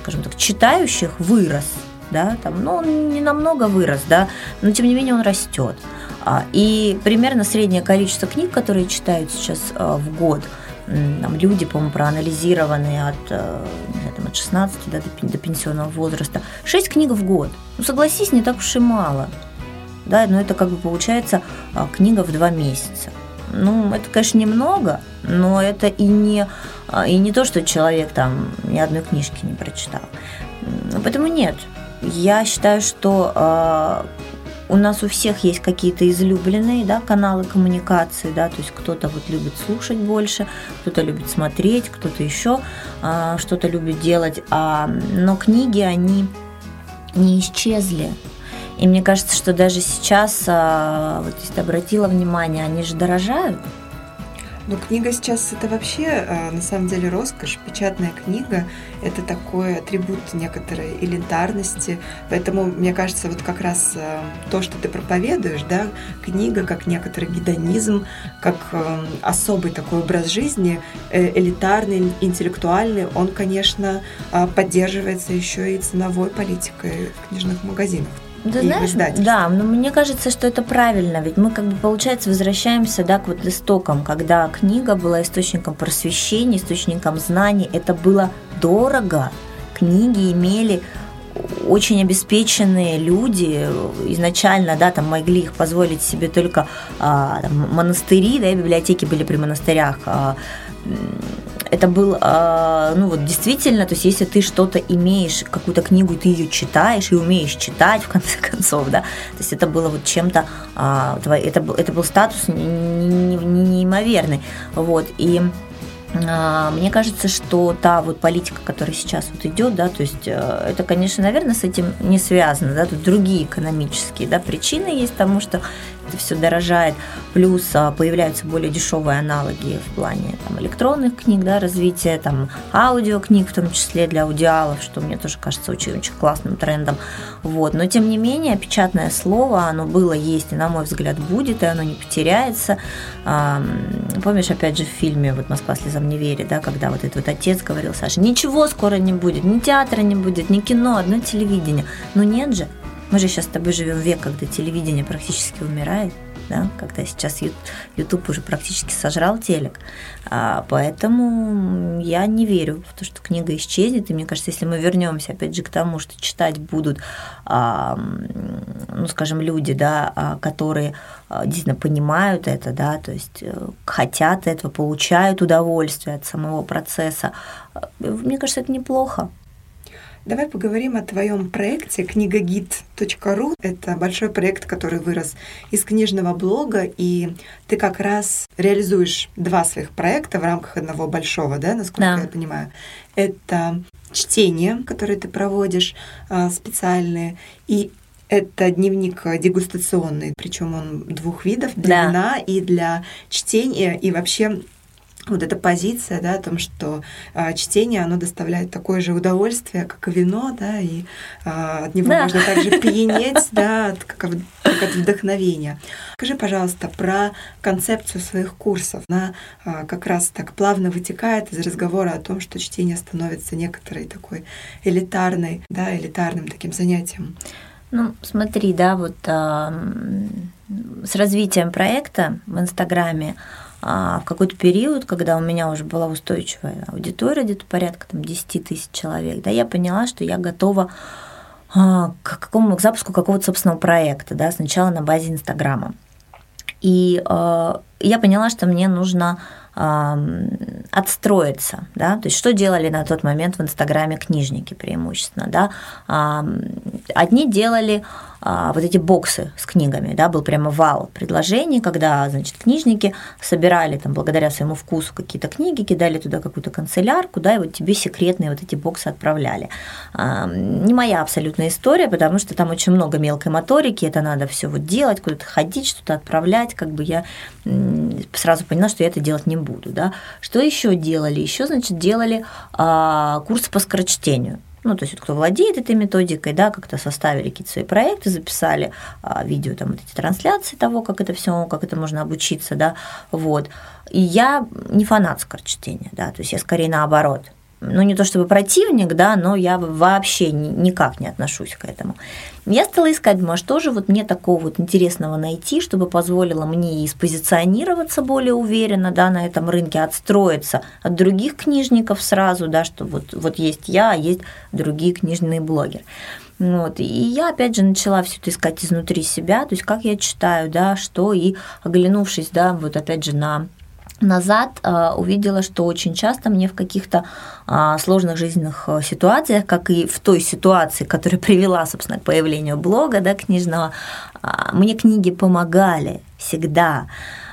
скажем так, читающих вырос да, там, ну, он не намного вырос, да, но тем не менее он растет. А, и примерно среднее количество книг, которые читают сейчас а, в год, там люди, по-моему, проанализированные от, э, знаю, от 16 да, до, пенсионного возраста. 6 книг в год. Ну, согласись, не так уж и мало. Да, но это как бы получается а, книга в два месяца. Ну, это, конечно, немного, но это и не, и не то, что человек там ни одной книжки не прочитал. Поэтому нет. Я считаю, что у нас у всех есть какие-то излюбленные да, каналы коммуникации, да, то есть кто-то вот любит слушать больше, кто-то любит смотреть, кто-то еще а, что-то любит делать, а, но книги, они не исчезли. И мне кажется, что даже сейчас, а, вот если обратила внимание, они же дорожают.
Ну, книга сейчас это вообще, э, на самом деле, роскошь. Печатная книга – это такой атрибут некоторой элитарности. Поэтому, мне кажется, вот как раз э, то, что ты проповедуешь, да, книга как некоторый гедонизм, как э, особый такой образ жизни, элитарный, интеллектуальный, он, конечно, поддерживается еще и ценовой политикой в книжных магазинах.
Да, знаешь, да, но мне кажется, что это правильно, ведь мы как бы, получается, возвращаемся да, к вот истокам, когда книга была источником просвещения, источником знаний, это было дорого, книги имели очень обеспеченные люди изначально, да, там могли их позволить себе только а, там, монастыри, да, библиотеки были при монастырях, а, это был, а, ну вот действительно, то есть если ты что-то имеешь, какую-то книгу, ты ее читаешь и умеешь читать, в конце концов, да, то есть это было вот чем-то, а, это, это был статус неимоверный, вот, и а, мне кажется, что та вот политика, которая сейчас вот идет, да, то есть э, это, конечно, наверное, с этим не связано, да, тут другие экономические, да, причины есть тому, что это все дорожает, плюс а, появляются более дешевые аналоги в плане там, электронных книг, да, развития там аудиокниг, в том числе для аудиалов, что мне тоже кажется очень-очень классным трендом, вот, но тем не менее печатное слово, оно было, есть и, на мой взгляд, будет, и оно не потеряется, помнишь, опять же, в фильме вот «Москва слезам не верит», да, когда вот этот вот отец говорил Саше, ничего скоро не будет, ни театра не будет, ни кино, одно телевидение, но нет же, мы же сейчас с тобой живем век, когда телевидение практически умирает, да, когда сейчас YouTube уже практически сожрал телек. А, поэтому я не верю в то, что книга исчезнет. И мне кажется, если мы вернемся опять же к тому, что читать будут, а, ну, скажем, люди, да, а, которые а, действительно понимают это, да, то есть э, хотят этого, получают удовольствие от самого процесса, а, мне кажется, это неплохо.
Давай поговорим о твоем проекте книгагид.ру. Это большой проект, который вырос из книжного блога, и ты как раз реализуешь два своих проекта в рамках одного большого, да, насколько да. я понимаю. Это чтение, которое ты проводишь а, специальные, и это дневник дегустационный, причем он двух видов, для да. вина и для чтения, и вообще вот эта позиция, да, о том, что а, чтение, оно доставляет такое же удовольствие, как и вино, да, и а, от него да. можно также пьянеть, да, от, как, как от вдохновения. Скажи, пожалуйста, про концепцию своих курсов. Она а, как раз так плавно вытекает из разговора о том, что чтение становится некоторой такой элитарной, да, элитарным таким занятием.
Ну, смотри, да, вот а, с развитием проекта в Инстаграме а в какой-то период, когда у меня уже была устойчивая аудитория, где-то порядка там, 10 тысяч человек, да, я поняла, что я готова а, к какому к запуску какого-то собственного проекта, да, сначала на базе Инстаграма. И э, я поняла, что мне нужно отстроиться, да, то есть что делали на тот момент в Инстаграме книжники преимущественно, да, одни делали вот эти боксы с книгами, да, был прямо вал предложений, когда, значит, книжники собирали там благодаря своему вкусу какие-то книги, кидали туда какую-то канцелярку, да, и вот тебе секретные вот эти боксы отправляли. А, не моя абсолютная история, потому что там очень много мелкой моторики, это надо все вот делать, куда-то ходить, что-то отправлять, как бы я сразу поняла, что я это делать не буду, да. Что еще делали? Еще, значит, делали а, курсы по скорочтению ну, то есть, кто владеет этой методикой, да, как-то составили какие-то свои проекты, записали а, видео, там, вот эти трансляции того, как это все, как это можно обучиться, да, вот. И я не фанат скорочтения, да, то есть я скорее наоборот ну не то чтобы противник, да, но я вообще никак не отношусь к этому. Я стала искать, думаю, а что же вот мне такого вот интересного найти, чтобы позволило мне и спозиционироваться более уверенно, да, на этом рынке, отстроиться от других книжников сразу, да, что вот, вот есть я, а есть другие книжные блогеры. Вот. И я, опять же, начала все это искать изнутри себя, то есть как я читаю, да, что, и оглянувшись, да, вот опять же на назад э, увидела, что очень часто мне в каких-то э, сложных жизненных э, ситуациях, как и в той ситуации, которая привела, собственно, к появлению блога да, книжного, мне книги помогали всегда.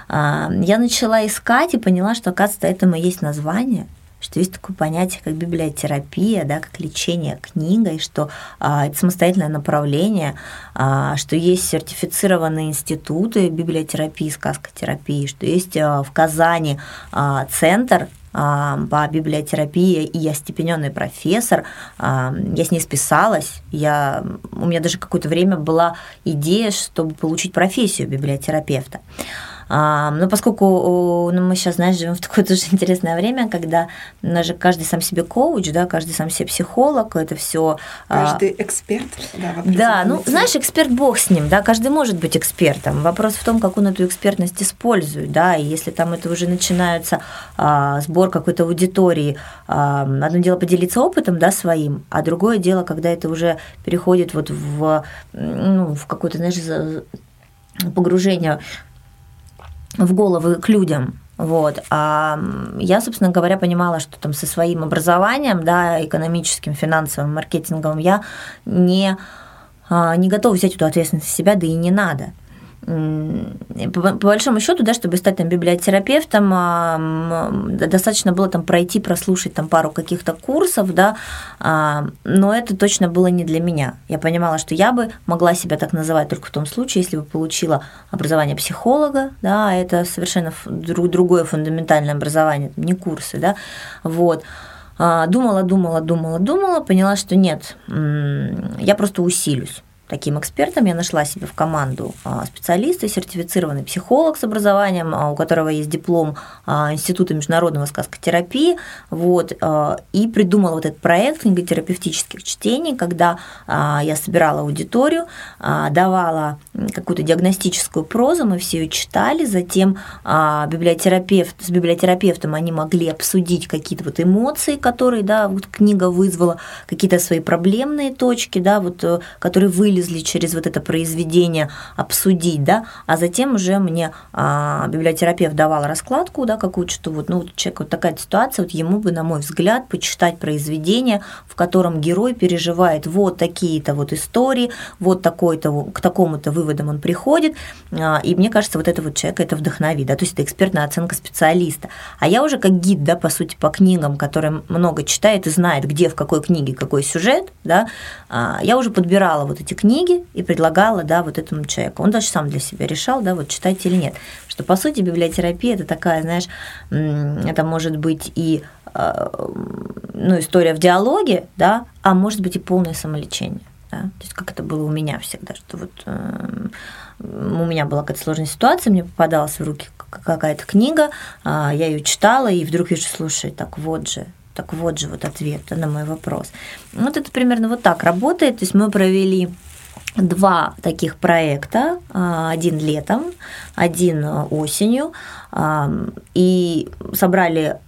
Я начала искать и поняла, что, оказывается, этому есть название – что есть такое понятие, как библиотерапия, да, как лечение книгой, что а, это самостоятельное направление, а, что есть сертифицированные институты библиотерапии, сказкотерапии, что есть а, в Казани а, центр а, по библиотерапии, и я степененный профессор, а, я с ней списалась, я, у меня даже какое-то время была идея, чтобы получить профессию библиотерапевта. А, но поскольку ну, мы сейчас, знаешь, живем в такое тоже интересное время, когда даже каждый сам себе коуч, да, каждый сам себе психолог, это все.
А, каждый эксперт,
да, Да, ну, знаешь, эксперт бог с ним, да, каждый может быть экспертом. Вопрос в том, как он эту экспертность использует, да, и если там это уже начинается а, сбор какой-то аудитории, а, одно дело поделиться опытом, да, своим, а другое дело, когда это уже переходит вот в, ну, в какое-то, знаешь, погружение в головы к людям, Вот. А я, собственно говоря, понимала, что там со своим образованием, да, экономическим, финансовым, маркетинговым, я не, а, не готова взять эту ответственность на себя, да и не надо по, большому счету, да, чтобы стать там библиотерапевтом, а, достаточно было там пройти, прослушать там пару каких-то курсов, да, а, но это точно было не для меня. Я понимала, что я бы могла себя так называть только в том случае, если бы получила образование психолога, да, а это совершенно другое фундаментальное образование, не курсы, да, вот. Думала, думала, думала, думала, поняла, что нет, я просто усилюсь таким экспертом. Я нашла себе в команду а, специалиста, сертифицированный психолог с образованием, а, у которого есть диплом а, Института международного сказкотерапии, вот, и придумала вот этот проект книготерапевтических чтений, когда я собирала аудиторию, давала какую-то диагностическую прозу, мы все ее читали, затем библиотерапевт, с библиотерапевтом они могли обсудить какие-то вот эмоции, которые, да, вот книга вызвала, какие-то свои проблемные точки, да, вот, э, которые вылезли через вот это произведение обсудить, да, а затем уже мне а, библиотерапевт давал раскладку, да, какую-то, что вот, ну, человек, вот такая ситуация, вот ему бы, на мой взгляд, почитать произведение, в котором герой переживает вот такие-то вот истории, вот такой-то, к такому-то выводам он приходит, а, и мне кажется, вот это вот человек это вдохновит, да, то есть это экспертная оценка специалиста. А я уже как гид, да, по сути, по книгам, который много читает и знает, где, в какой книге какой сюжет, да, а, я уже подбирала вот эти книги, книги и предлагала, да, вот этому человеку. Он даже сам для себя решал, да, вот читать или нет. Что, по сути, библиотерапия – это такая, знаешь, это может быть и а, ну, история в диалоге, да, а может быть и полное самолечение. Да? То есть как это было у меня всегда, что вот э, у меня была какая-то сложная ситуация, мне попадалась в руки какая-то книга, э, я ее читала, и вдруг вижу, слушай, так вот же, так вот же вот ответ на мой вопрос. Вот это примерно вот так работает. То есть мы провели два таких проекта, а, один летом, один осенью, и собрали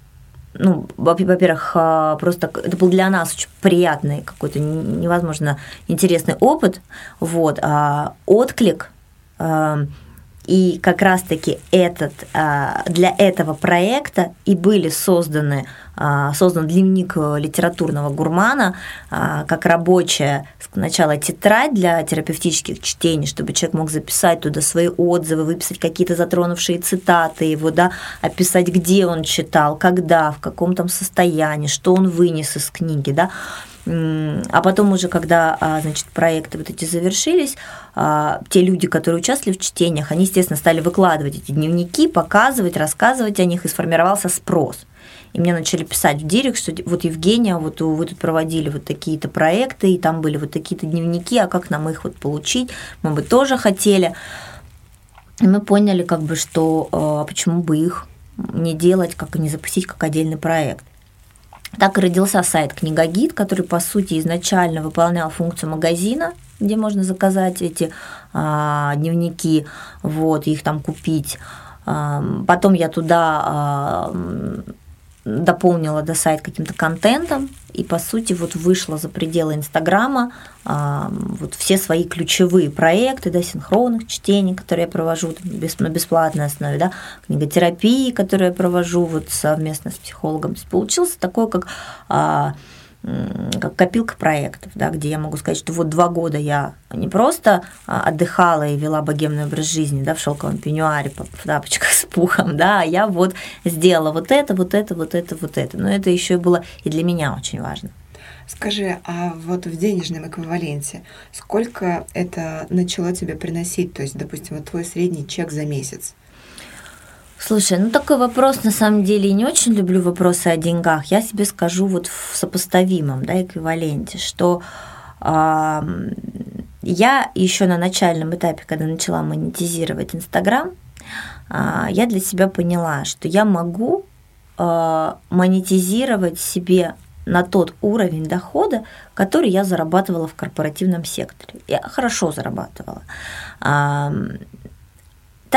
ну, во-первых, а, просто это был для нас очень приятный какой-то невозможно интересный опыт, вот, отклик и как раз-таки этот, а, для этого проекта и были созданы, а, создан дневник литературного гурмана а, как рабочая сначала тетрадь для терапевтических чтений, чтобы человек мог записать туда свои отзывы, выписать какие-то затронувшие цитаты его, да, описать, где он читал, когда, в каком там состоянии, что он вынес из книги, да, а потом уже, когда, а, значит, проекты вот эти завершились, а, те люди, которые участвовали в чтениях, они, естественно, стали выкладывать эти дневники, показывать, рассказывать о них, и сформировался спрос. И мне начали писать в директ, что вот Евгения, вот вы тут проводили вот такие-то проекты, и там были вот такие-то дневники, а как нам их вот получить? Мы бы тоже хотели. И мы поняли, как бы, что а, почему бы их не делать, как не запустить как отдельный проект. Так и родился сайт «Книгогид», который, по сути, изначально выполнял функцию магазина, где можно заказать эти а, дневники, вот, их там купить. Потом я туда а, дополнила до сайт каким-то контентом и по сути вот вышла за пределы Инстаграма а, вот все свои ключевые проекты, да, синхронных чтений, которые я провожу без, на бесплатной основе, да, книготерапии, которую я провожу вот совместно с психологом. То есть получился такой как а, как копилка проектов, да, где я могу сказать, что вот два года я не просто а, отдыхала и вела богемный образ жизни, да, в шелковом пеньюаре, в тапочках с пухом, да, а я вот сделала вот это, вот это, вот это, вот это. Но это еще было и для меня очень важно.
Скажи, а вот в денежном эквиваленте сколько это начало тебе приносить? То есть, допустим, вот твой средний чек за месяц?
Слушай, ну такой вопрос на самом деле не очень люблю вопросы о деньгах. Я себе скажу вот в сопоставимом да, эквиваленте, что э, я еще на начальном этапе, когда начала монетизировать Инстаграм, э, я для себя поняла, что я могу э, монетизировать себе на тот уровень дохода, который я зарабатывала в корпоративном секторе. Я хорошо зарабатывала.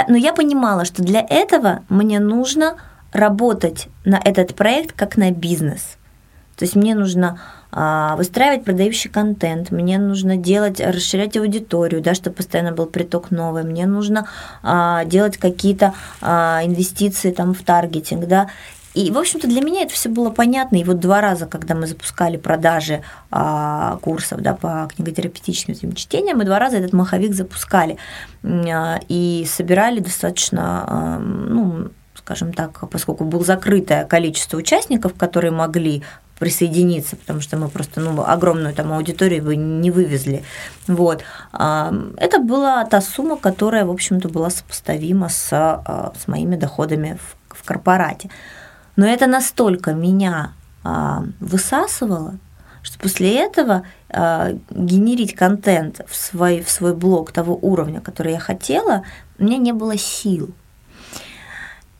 Но я понимала, что для этого мне нужно работать на этот проект как на бизнес. То есть мне нужно а, выстраивать продающий контент, мне нужно делать, расширять аудиторию, да, чтобы постоянно был приток новый, мне нужно а, делать какие-то а, инвестиции там в таргетинг, да, и, в общем-то, для меня это все было понятно. И вот два раза, когда мы запускали продажи а, курсов да, по книготерапевтическим этим чтениям, мы два раза этот маховик запускали а, и собирали достаточно, а, ну, скажем так, поскольку было закрытое количество участников, которые могли присоединиться, потому что мы просто ну, огромную там аудиторию вы не вывезли. Вот. Это была та сумма, которая, в общем-то, была сопоставима с, а, с моими доходами в, в корпорате. Но это настолько меня а, высасывало, что после этого а, генерить контент в свой, в свой блог того уровня, который я хотела, у меня не было сил.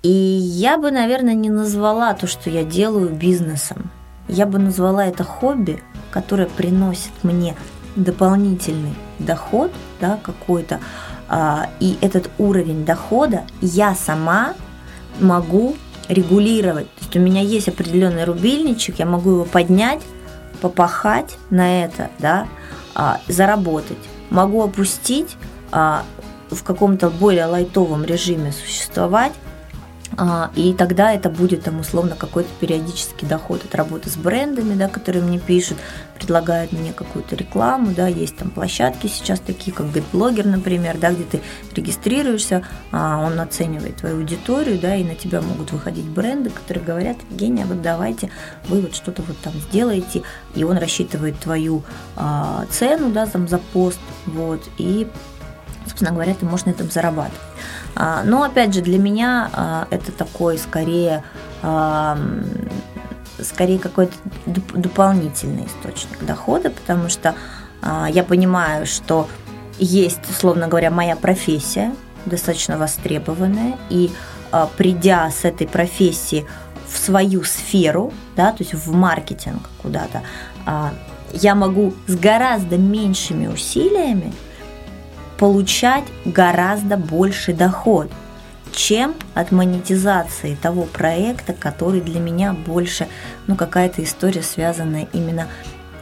И я бы, наверное, не назвала то, что я делаю бизнесом. Я бы назвала это хобби, которое приносит мне дополнительный доход, да, какой-то, а, и этот уровень дохода я сама могу регулировать. То есть у меня есть определенный рубильничек, я могу его поднять, попахать на это, да, а, заработать. Могу опустить а, в каком-то более лайтовом режиме существовать, и тогда это будет там условно какой-то периодический доход от работы с брендами, да, которые мне пишут, предлагают мне какую-то рекламу, да, есть там площадки сейчас такие, как GetBlogger, например, да, где ты регистрируешься, а, он оценивает твою аудиторию, да, и на тебя могут выходить бренды, которые говорят, Евгения, вот давайте вы вот что-то вот там сделаете, и он рассчитывает твою а, цену, да, там за пост, вот, и, собственно говоря, ты можешь на этом зарабатывать. А, но опять же, для меня а, это такой скорее скорее какой-то дополнительный источник дохода, потому что а, я понимаю, что есть, условно говоря, моя профессия, достаточно востребованная, и придя с этой профессии в свою сферу, да, то есть в маркетинг куда-то, я могу с гораздо меньшими усилиями получать гораздо больше доход, чем от монетизации того проекта, который для меня больше, ну, какая-то история, связанная именно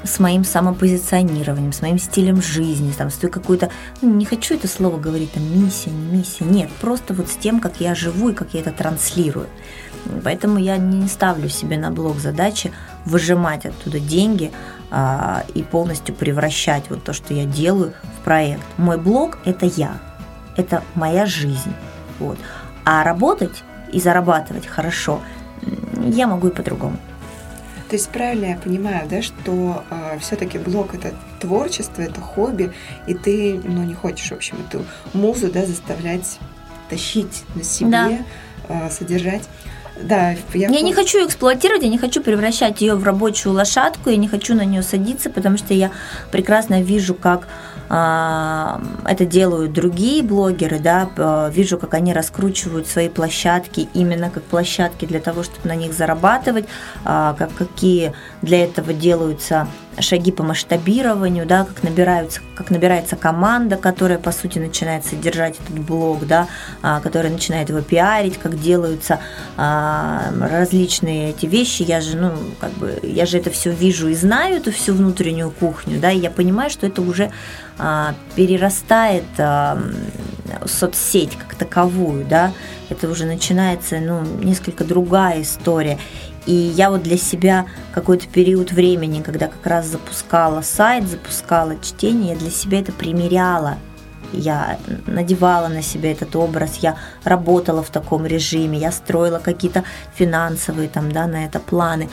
с моим самопозиционированием, с моим стилем жизни, там, с той какой-то, ну, не хочу это слово говорить, там, миссия, не миссия, нет, просто вот с тем, как я живу и как я это транслирую. Поэтому я не ставлю себе на блок задачи выжимать оттуда деньги и полностью превращать вот то, что я делаю, в проект. Мой блог – это я, это моя жизнь. Вот. А работать и зарабатывать хорошо я могу и по-другому.
То есть правильно я понимаю, да, что э, все-таки блог это творчество, это хобби, и ты, ну, не хочешь, в общем, эту музу, да, заставлять тащить на себе, да. э, содержать.
Да, я, я не хочу эксплуатировать, я не хочу превращать ее в рабочую лошадку, я не хочу на нее садиться, потому что я прекрасно вижу, как а, это делают другие блогеры, да, вижу, как они раскручивают свои площадки именно как площадки для того, чтобы на них зарабатывать, а, как какие для этого делаются шаги по масштабированию, да, как набираются, как набирается команда, которая по сути начинает содержать этот блог, да, а, которая начинает его пиарить, как делаются различные эти вещи. Я же, ну, как бы, я же это все вижу и знаю эту всю внутреннюю кухню, да, и я понимаю, что это уже а, перерастает а, соцсеть как таковую, да, это уже начинается, ну, несколько другая история. И я вот для себя какой-то период времени, когда как раз запускала сайт, запускала чтение, я для себя это примеряла. Я надевала на себя этот образ, я работала в таком режиме, я строила какие-то финансовые там, да, на это планы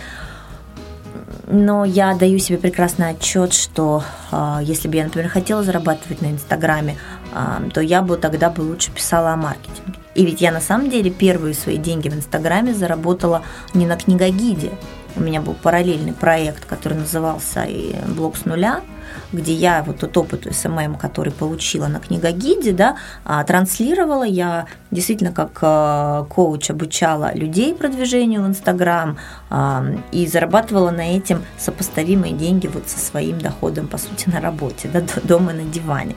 но я даю себе прекрасный отчет, что э, если бы я, например, хотела зарабатывать на Инстаграме, э, то я бы тогда бы лучше писала о маркетинге. И ведь я на самом деле первые свои деньги в Инстаграме заработала не на книгогиде. У меня был параллельный проект, который назывался «Блог с нуля», где я вот тот опыт SMM, который получила на книгогиде, да, а, транслировала. Я действительно как а, коуч обучала людей продвижению в Инстаграм а, и зарабатывала на этим сопоставимые деньги вот со своим доходом, по сути, на работе, да, дома на диване.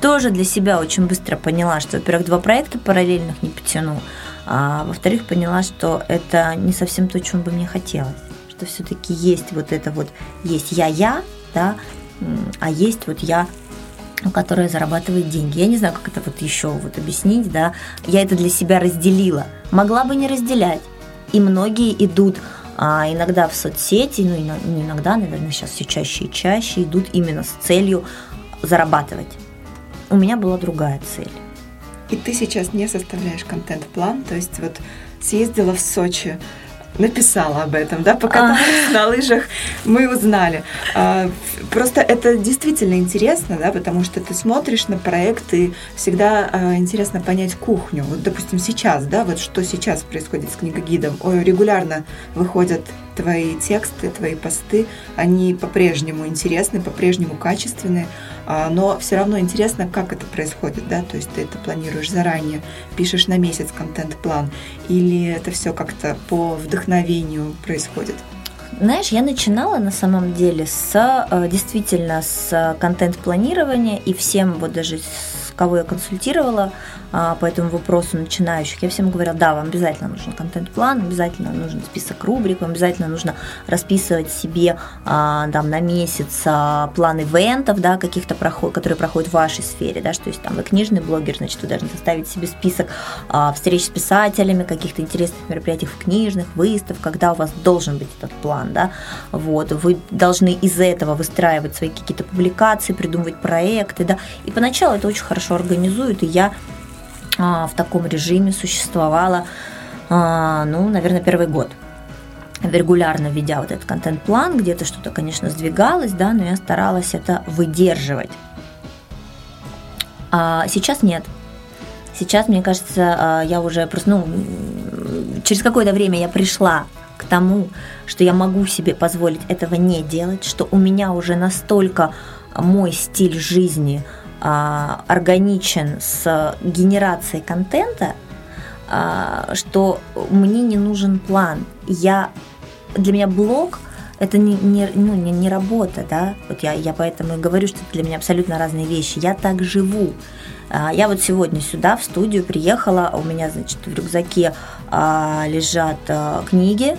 Тоже для себя очень быстро поняла, что, во-первых, два проекта параллельных не потяну, а во-вторых, поняла, что это не совсем то, чем бы мне хотелось что все-таки есть вот это вот, есть я-я, да, а есть вот я которая зарабатывает деньги. Я не знаю, как это вот еще вот объяснить, да. Я это для себя разделила. Могла бы не разделять. И многие идут а иногда в соцсети, ну не иногда, наверное, сейчас все чаще и чаще идут именно с целью зарабатывать. У меня была другая цель.
И ты сейчас не составляешь контент-план, то есть вот съездила в Сочи, написала об этом, да, покаталась а. на лыжах, мы узнали. А, просто это действительно интересно, да, потому что ты смотришь на проект, и всегда а, интересно понять кухню. Вот, допустим, сейчас, да, вот что сейчас происходит с книгогидом. Ой, регулярно выходят твои тексты, твои посты, они по-прежнему интересны, по-прежнему качественные, но все равно интересно, как это происходит, да, то есть ты это планируешь заранее, пишешь на месяц контент-план, или это все как-то по вдохновению происходит?
Знаешь, я начинала на самом деле с э, действительно с контент-планирования и всем вот даже с кого я консультировала, а, по этому вопросу начинающих, я всем говорю, да, вам обязательно нужен контент-план, обязательно нужен список рубрик, вам обязательно нужно расписывать себе а, там, на месяц а, план ивентов, да, каких-то, которые проходят в вашей сфере, да, что есть там вы книжный блогер, значит, вы должны составить себе список встреч с писателями, каких-то интересных мероприятий в книжных, выставках, когда у вас должен быть этот план, да, вот, вы должны из этого выстраивать свои какие-то публикации, придумывать проекты, да, и поначалу это очень хорошо организуют, и я а, в таком режиме существовала, а, ну, наверное, первый год регулярно ведя вот этот контент-план, где-то что-то, конечно, сдвигалось, да, но я старалась это выдерживать. А сейчас нет. Сейчас, мне кажется, а, я уже просто, ну, через какое-то время я пришла к тому, что я могу себе позволить этого не делать, что у меня уже настолько мой стиль жизни – а, органичен с генерацией контента, а, что мне не нужен план. Я, для меня блог это не, не, ну, не, не работа, да, вот я, я поэтому и говорю, что это для меня абсолютно разные вещи. Я так живу. А, я вот сегодня сюда, в студию, приехала, у меня, значит, в рюкзаке лежат книги,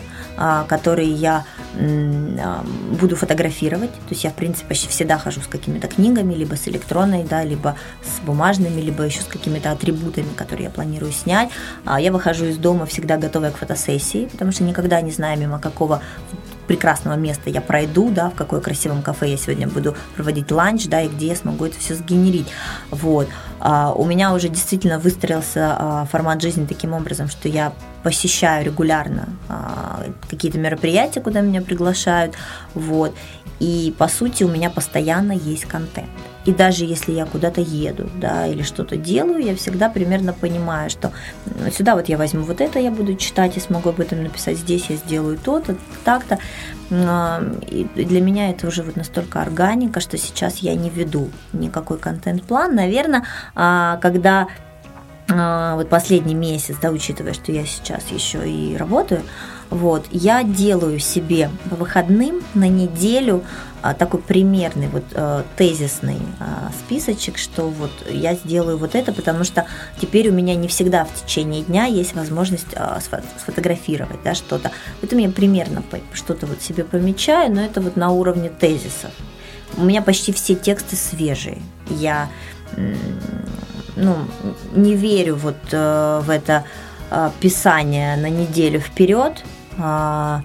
которые я буду фотографировать. То есть я, в принципе, почти всегда хожу с какими-то книгами, либо с электронной, да, либо с бумажными, либо еще с какими-то атрибутами, которые я планирую снять. А я выхожу из дома всегда готовая к фотосессии, потому что никогда не знаю, мимо какого прекрасного места я пройду, да, в какое красивом кафе я сегодня буду проводить ланч, да, и где я смогу это все сгенерить. Вот. А, у меня уже действительно выстроился а, формат жизни таким образом, что я посещаю регулярно а, какие-то мероприятия, куда меня приглашают, вот, и по сути у меня постоянно есть контент. И даже если я куда-то еду, да, или что-то делаю, я всегда примерно понимаю, что сюда вот я возьму вот это, я буду читать и смогу об этом написать, здесь я сделаю то-то, так-то. И для меня это уже вот настолько органика, что сейчас я не веду никакой контент-план. Наверное, а, когда а, вот последний месяц, да, учитывая, что я сейчас еще и работаю, вот, я делаю себе по выходным на неделю а, такой примерный вот а, тезисный а, списочек, что вот я сделаю вот это, потому что теперь у меня не всегда в течение дня есть возможность а, сфотографировать, да, что-то. Поэтому я примерно что-то вот себе помечаю, но это вот на уровне тезисов. У меня почти все тексты свежие. Я ну, не верю вот э, в это э, писание на неделю вперед. Э,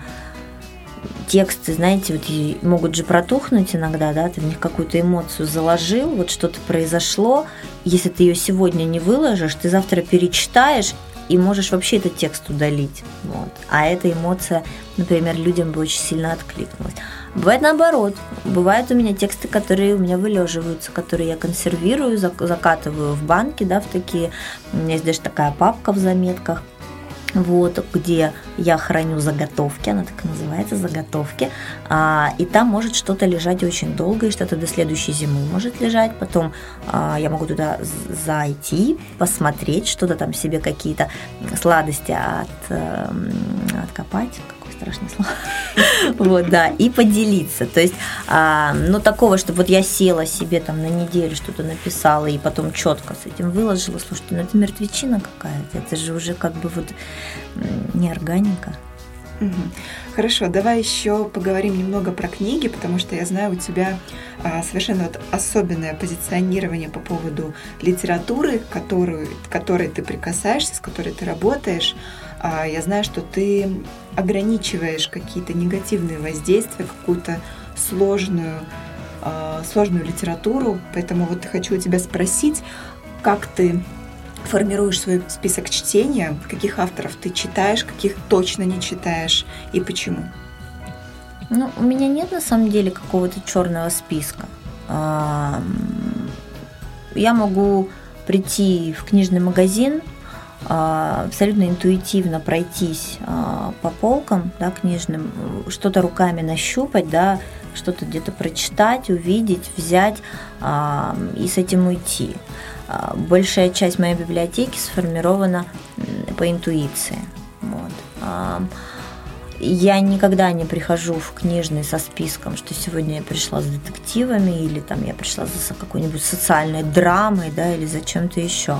тексты, знаете, вот могут же протухнуть иногда, да, ты в них какую-то эмоцию заложил, вот что-то произошло, если ты ее сегодня не выложишь, ты завтра перечитаешь и можешь вообще этот текст удалить, вот. А эта эмоция, например, людям бы очень сильно откликнулась. Бывает наоборот. Бывают у меня тексты, которые у меня вылеживаются, которые я консервирую, закатываю в банки, да, в такие. У меня есть даже такая папка в заметках вот, где я храню заготовки, она так и называется, заготовки, а, и там может что-то лежать очень долго, и что-то до следующей зимы может лежать, потом а, я могу туда зайти, посмотреть, что-то там себе какие-то сладости от, э, откопать, страшное слово. Вот, да, и поделиться. То есть, а, ну, такого, чтобы вот я села себе там на неделю, что-то написала, и потом четко с этим выложила. Слушайте, ну это мертвечина какая-то. Это же уже как бы вот не органика.
Хорошо, давай еще поговорим немного про книги, потому что я знаю, у тебя а, совершенно вот особенное позиционирование по поводу литературы, которую, которой ты прикасаешься, с которой ты работаешь. А, я знаю, что ты ограничиваешь какие-то негативные воздействия, какую-то сложную, а, сложную литературу, поэтому вот хочу у тебя спросить, как ты формируешь свой список чтения, каких авторов ты читаешь, каких точно не читаешь и почему?
Ну, у меня нет на самом деле какого-то черного списка. Я могу прийти в книжный магазин, абсолютно интуитивно пройтись а, по полкам да, книжным, что-то руками нащупать, да, что-то где-то прочитать, увидеть, взять и с этим уйти. А, большая часть моей библиотеки сформирована по интуиции. Вот. А, я никогда не прихожу в книжный со списком, что сегодня я пришла с детективами или там я пришла за какой-нибудь социальной драмой, да, или за чем-то еще.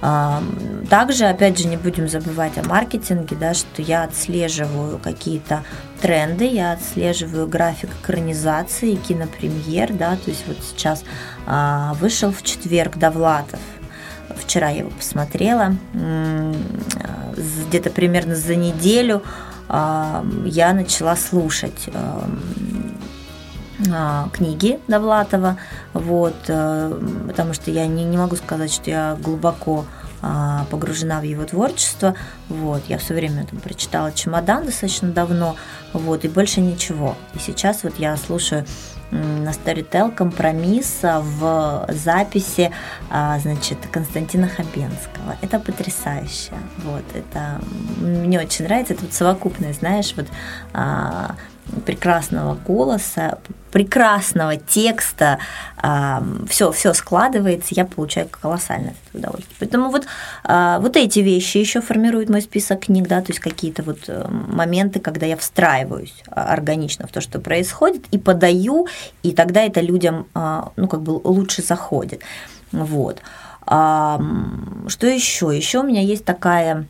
Также, опять же, не будем забывать о маркетинге, да, что я отслеживаю какие-то тренды, я отслеживаю график экранизации, кинопремьер, да, то есть вот сейчас а, вышел в четверг Довлатов, вчера я его посмотрела, где-то примерно за неделю я начала слушать книги Довлатова, вот, э, потому что я не, не могу сказать, что я глубоко а, погружена в его творчество, вот, я все время там прочитала «Чемодан» достаточно давно, вот, и больше ничего. И сейчас вот я слушаю на Storytel компромисс в записи а, значит, Константина Хабенского. Это потрясающе. Вот, это мне очень нравится. Это вот совокупное, знаешь, вот прекрасного голоса, прекрасного текста, все, все складывается, я получаю колоссальное удовольствие. Поэтому вот, а, вот эти вещи еще формируют мой список книг, да, то есть какие-то вот э, моменты, когда я встраиваюсь а, органично в то, что происходит, и подаю, и тогда это людям, а, ну, как бы лучше заходит. Вот. Что еще? Еще у меня есть такая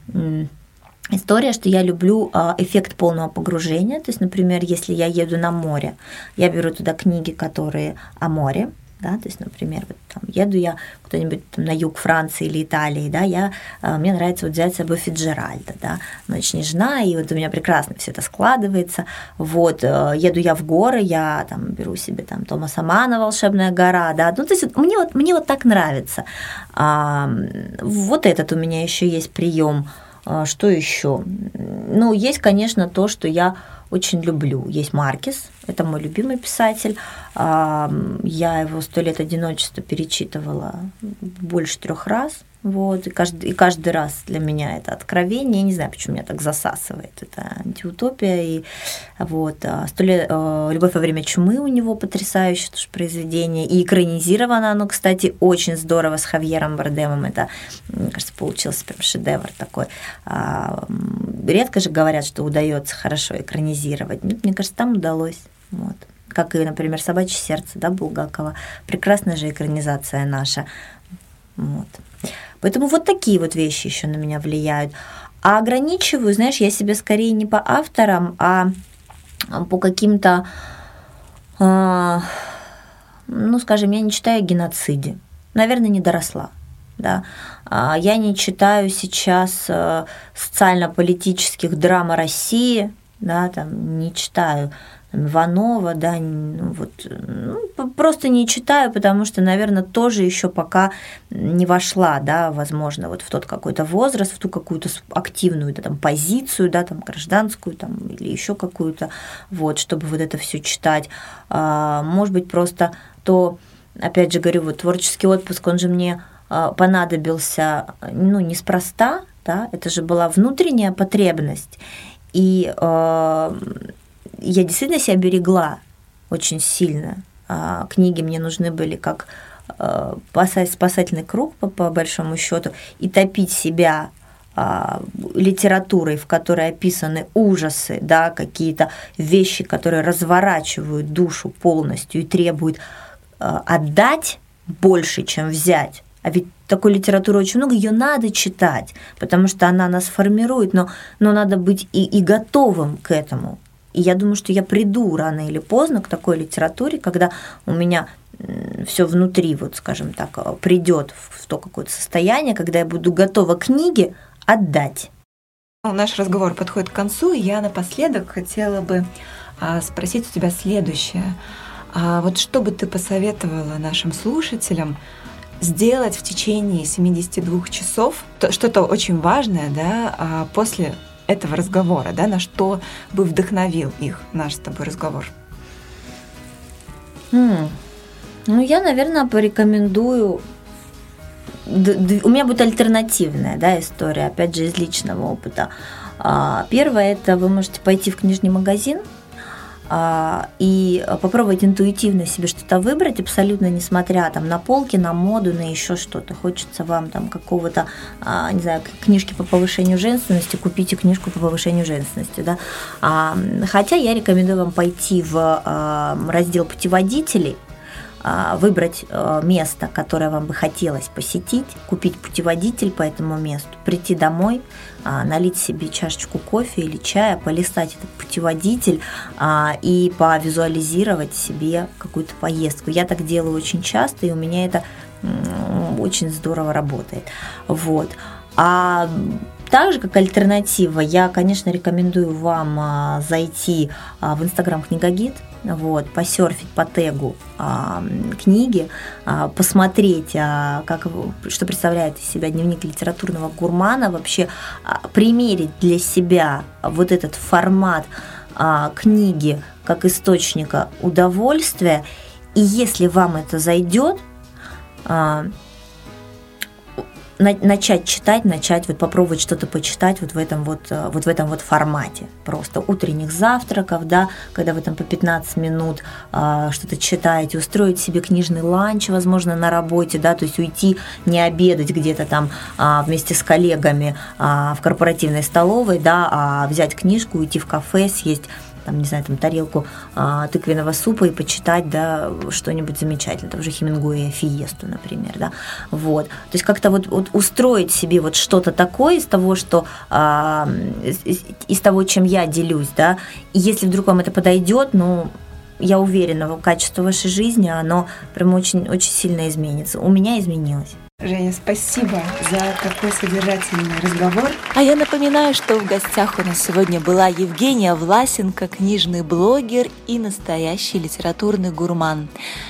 история, что я люблю а, эффект полного погружения. То есть, например, если я еду на море, я беру туда книги, которые о море, да, то есть, например, вот там еду я куда-нибудь на юг Франции или Италии, да, я, а, мне нравится вот взять с собой Фиджеральда, да, «Ночь нежна», и вот у меня прекрасно все это складывается, вот, э, еду я в горы, я там беру себе там Томаса Мана «Волшебная гора», да, ну, то есть мне вот, мне вот так нравится. А, вот этот у меня еще есть прием – что еще? Ну, есть, конечно, то, что я очень люблю. Есть Маркис, это мой любимый писатель. А, я его «Сто лет одиночества» перечитывала больше трех раз. Вот, и каждый, и каждый раз для меня это откровение. Я не знаю, почему меня так засасывает. Это антиутопия. И, вот, а, сто лет, э, «Любовь во время чумы» у него потрясающее тоже произведение. И экранизировано оно, кстати, очень здорово с Хавьером Бардемом. Это, мне кажется, получился прям шедевр такой. А, редко же говорят, что удается хорошо экранизировать. Мне кажется, там удалось. Вот как и, например, «Собачье сердце» да, Булгакова. Прекрасная же экранизация наша. Вот. Поэтому вот такие вот вещи еще на меня влияют. А ограничиваю, знаешь, я себе скорее не по авторам, а по каким-то, э, ну, скажем, я не читаю о геноциде. Наверное, не доросла. Да. А я не читаю сейчас э, социально-политических драм России, да, там, не читаю Иванова, да, ну, вот, ну, просто не читаю, потому что, наверное, тоже еще пока не вошла, да, возможно, вот в тот какой-то возраст, в ту какую-то активную, да, там, позицию, да, там, гражданскую, там, или еще какую-то, вот, чтобы вот это все читать. А, может быть, просто то, опять же говорю, вот творческий отпуск, он же мне а, понадобился, ну, неспроста, да, это же была внутренняя потребность, и э, я действительно себя берегла очень сильно. А, книги мне нужны были как а, спасательный круг, по, большому счету, и топить себя а, литературой, в которой описаны ужасы, да, какие-то вещи, которые разворачивают душу полностью и требуют отдать больше, чем взять, А ведь такой литературы очень много, ее надо читать, потому что она нас формирует, но, но надо быть и, и готовым к этому. И я думаю, что я приду рано или поздно к такой литературе, когда у меня все внутри, вот скажем так, придет в то какое-то состояние, когда я буду готова книге отдать.
Наш разговор подходит к концу, и я напоследок хотела бы а, спросить у тебя следующее. А вот что бы ты посоветовала нашим слушателям сделать в течение 72 часов, что-то очень важное, да, а после этого разговора, да, на что бы вдохновил их наш с тобой разговор?
Mm. Ну, я, наверное, порекомендую у меня будет альтернативная да, история, опять же, из личного опыта. А, первое – это вы можете пойти в книжный магазин, и попробовать интуитивно себе что-то выбрать, абсолютно несмотря там на полки, на моду, на еще что-то. Хочется вам там какого-то, а, не знаю, книжки по повышению женственности, купите книжку по повышению женственности, да. Хотя я рекомендую вам пойти в раздел путеводителей, а, выбрать э, место, которое вам бы хотелось посетить, купить путеводитель по этому месту, прийти домой, а, налить себе чашечку кофе или чая, полистать этот путеводитель а, и повизуализировать себе какую-то поездку. Я так делаю очень часто, и у меня это очень здорово работает. Вот. А также, как альтернатива, я, конечно, рекомендую вам зайти в Инстаграм Книгогид, вот, посерфить по тегу а, книги, а, посмотреть, а, как, что представляет из себя дневник литературного гурмана, вообще а, примерить для себя вот этот формат а, книги как источника удовольствия. И если вам это зайдет, а, начать читать, начать вот попробовать что-то почитать вот в этом вот, э, вот в этом вот формате. Просто утренних завтраков, да, когда вы там по 15 минут а, что-то читаете, устроить себе книжный ланч, возможно, на работе, да, то есть уйти не обедать где-то там а, вместе с коллегами а, в корпоративной столовой, да, а взять книжку, уйти в кафе, съесть там, не знаю, там тарелку а, тыквенного супа и почитать, да, что-нибудь замечательное, того же Хемингуэя Фиесту, например, да, вот. То есть как-то вот, вот устроить себе вот что-то такое из того, что, а, из, из того, чем я делюсь, да, и если вдруг вам это подойдет, ну, я уверена, качество вашей жизни, оно прям очень, очень сильно изменится. У меня изменилось.
Женя, спасибо за такой содержательный разговор.
А я напоминаю, что в гостях у нас сегодня была Евгения Власенко, книжный блогер и настоящий литературный гурман.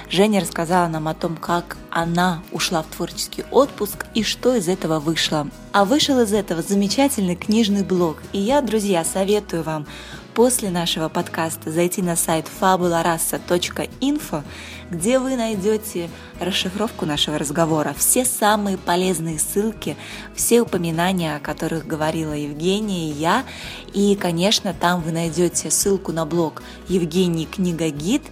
Женя рассказала нам о том, как она ушла в творческий отпуск и что из этого вышло. А вышел из этого замечательный книжный блог. И я, друзья, советую вам после нашего подкаста зайти на сайт fabularasa.info, где вы найдете расшифровку нашего разговора, все самые полезные ссылки, все упоминания, о которых говорила Евгения и я. И, конечно, там вы найдете ссылку на блог Евгений Книга Гид,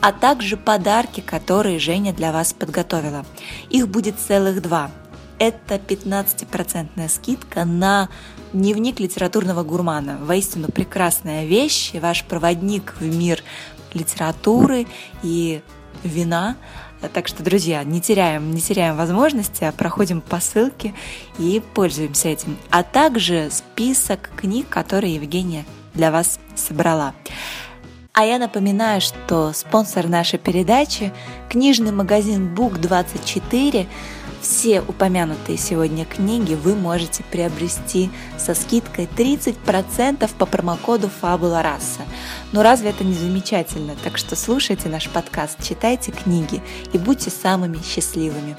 а также подарки, которые Женя для вас подготовила. Их будет целых два. Это 15% скидка на Дневник литературного гурмана. Воистину прекрасная вещь, ваш проводник в мир литературы и вина. Так что, друзья, не теряем, не теряем возможности, а проходим по ссылке и пользуемся этим. А также список книг, которые Евгения для вас собрала. А я напоминаю, что спонсор нашей передачи – книжный магазин Book24 – все упомянутые сегодня книги вы можете приобрести со скидкой 30% по промокоду Фабула Раса. Но разве это не замечательно? Так что слушайте наш подкаст, читайте книги и будьте самыми счастливыми.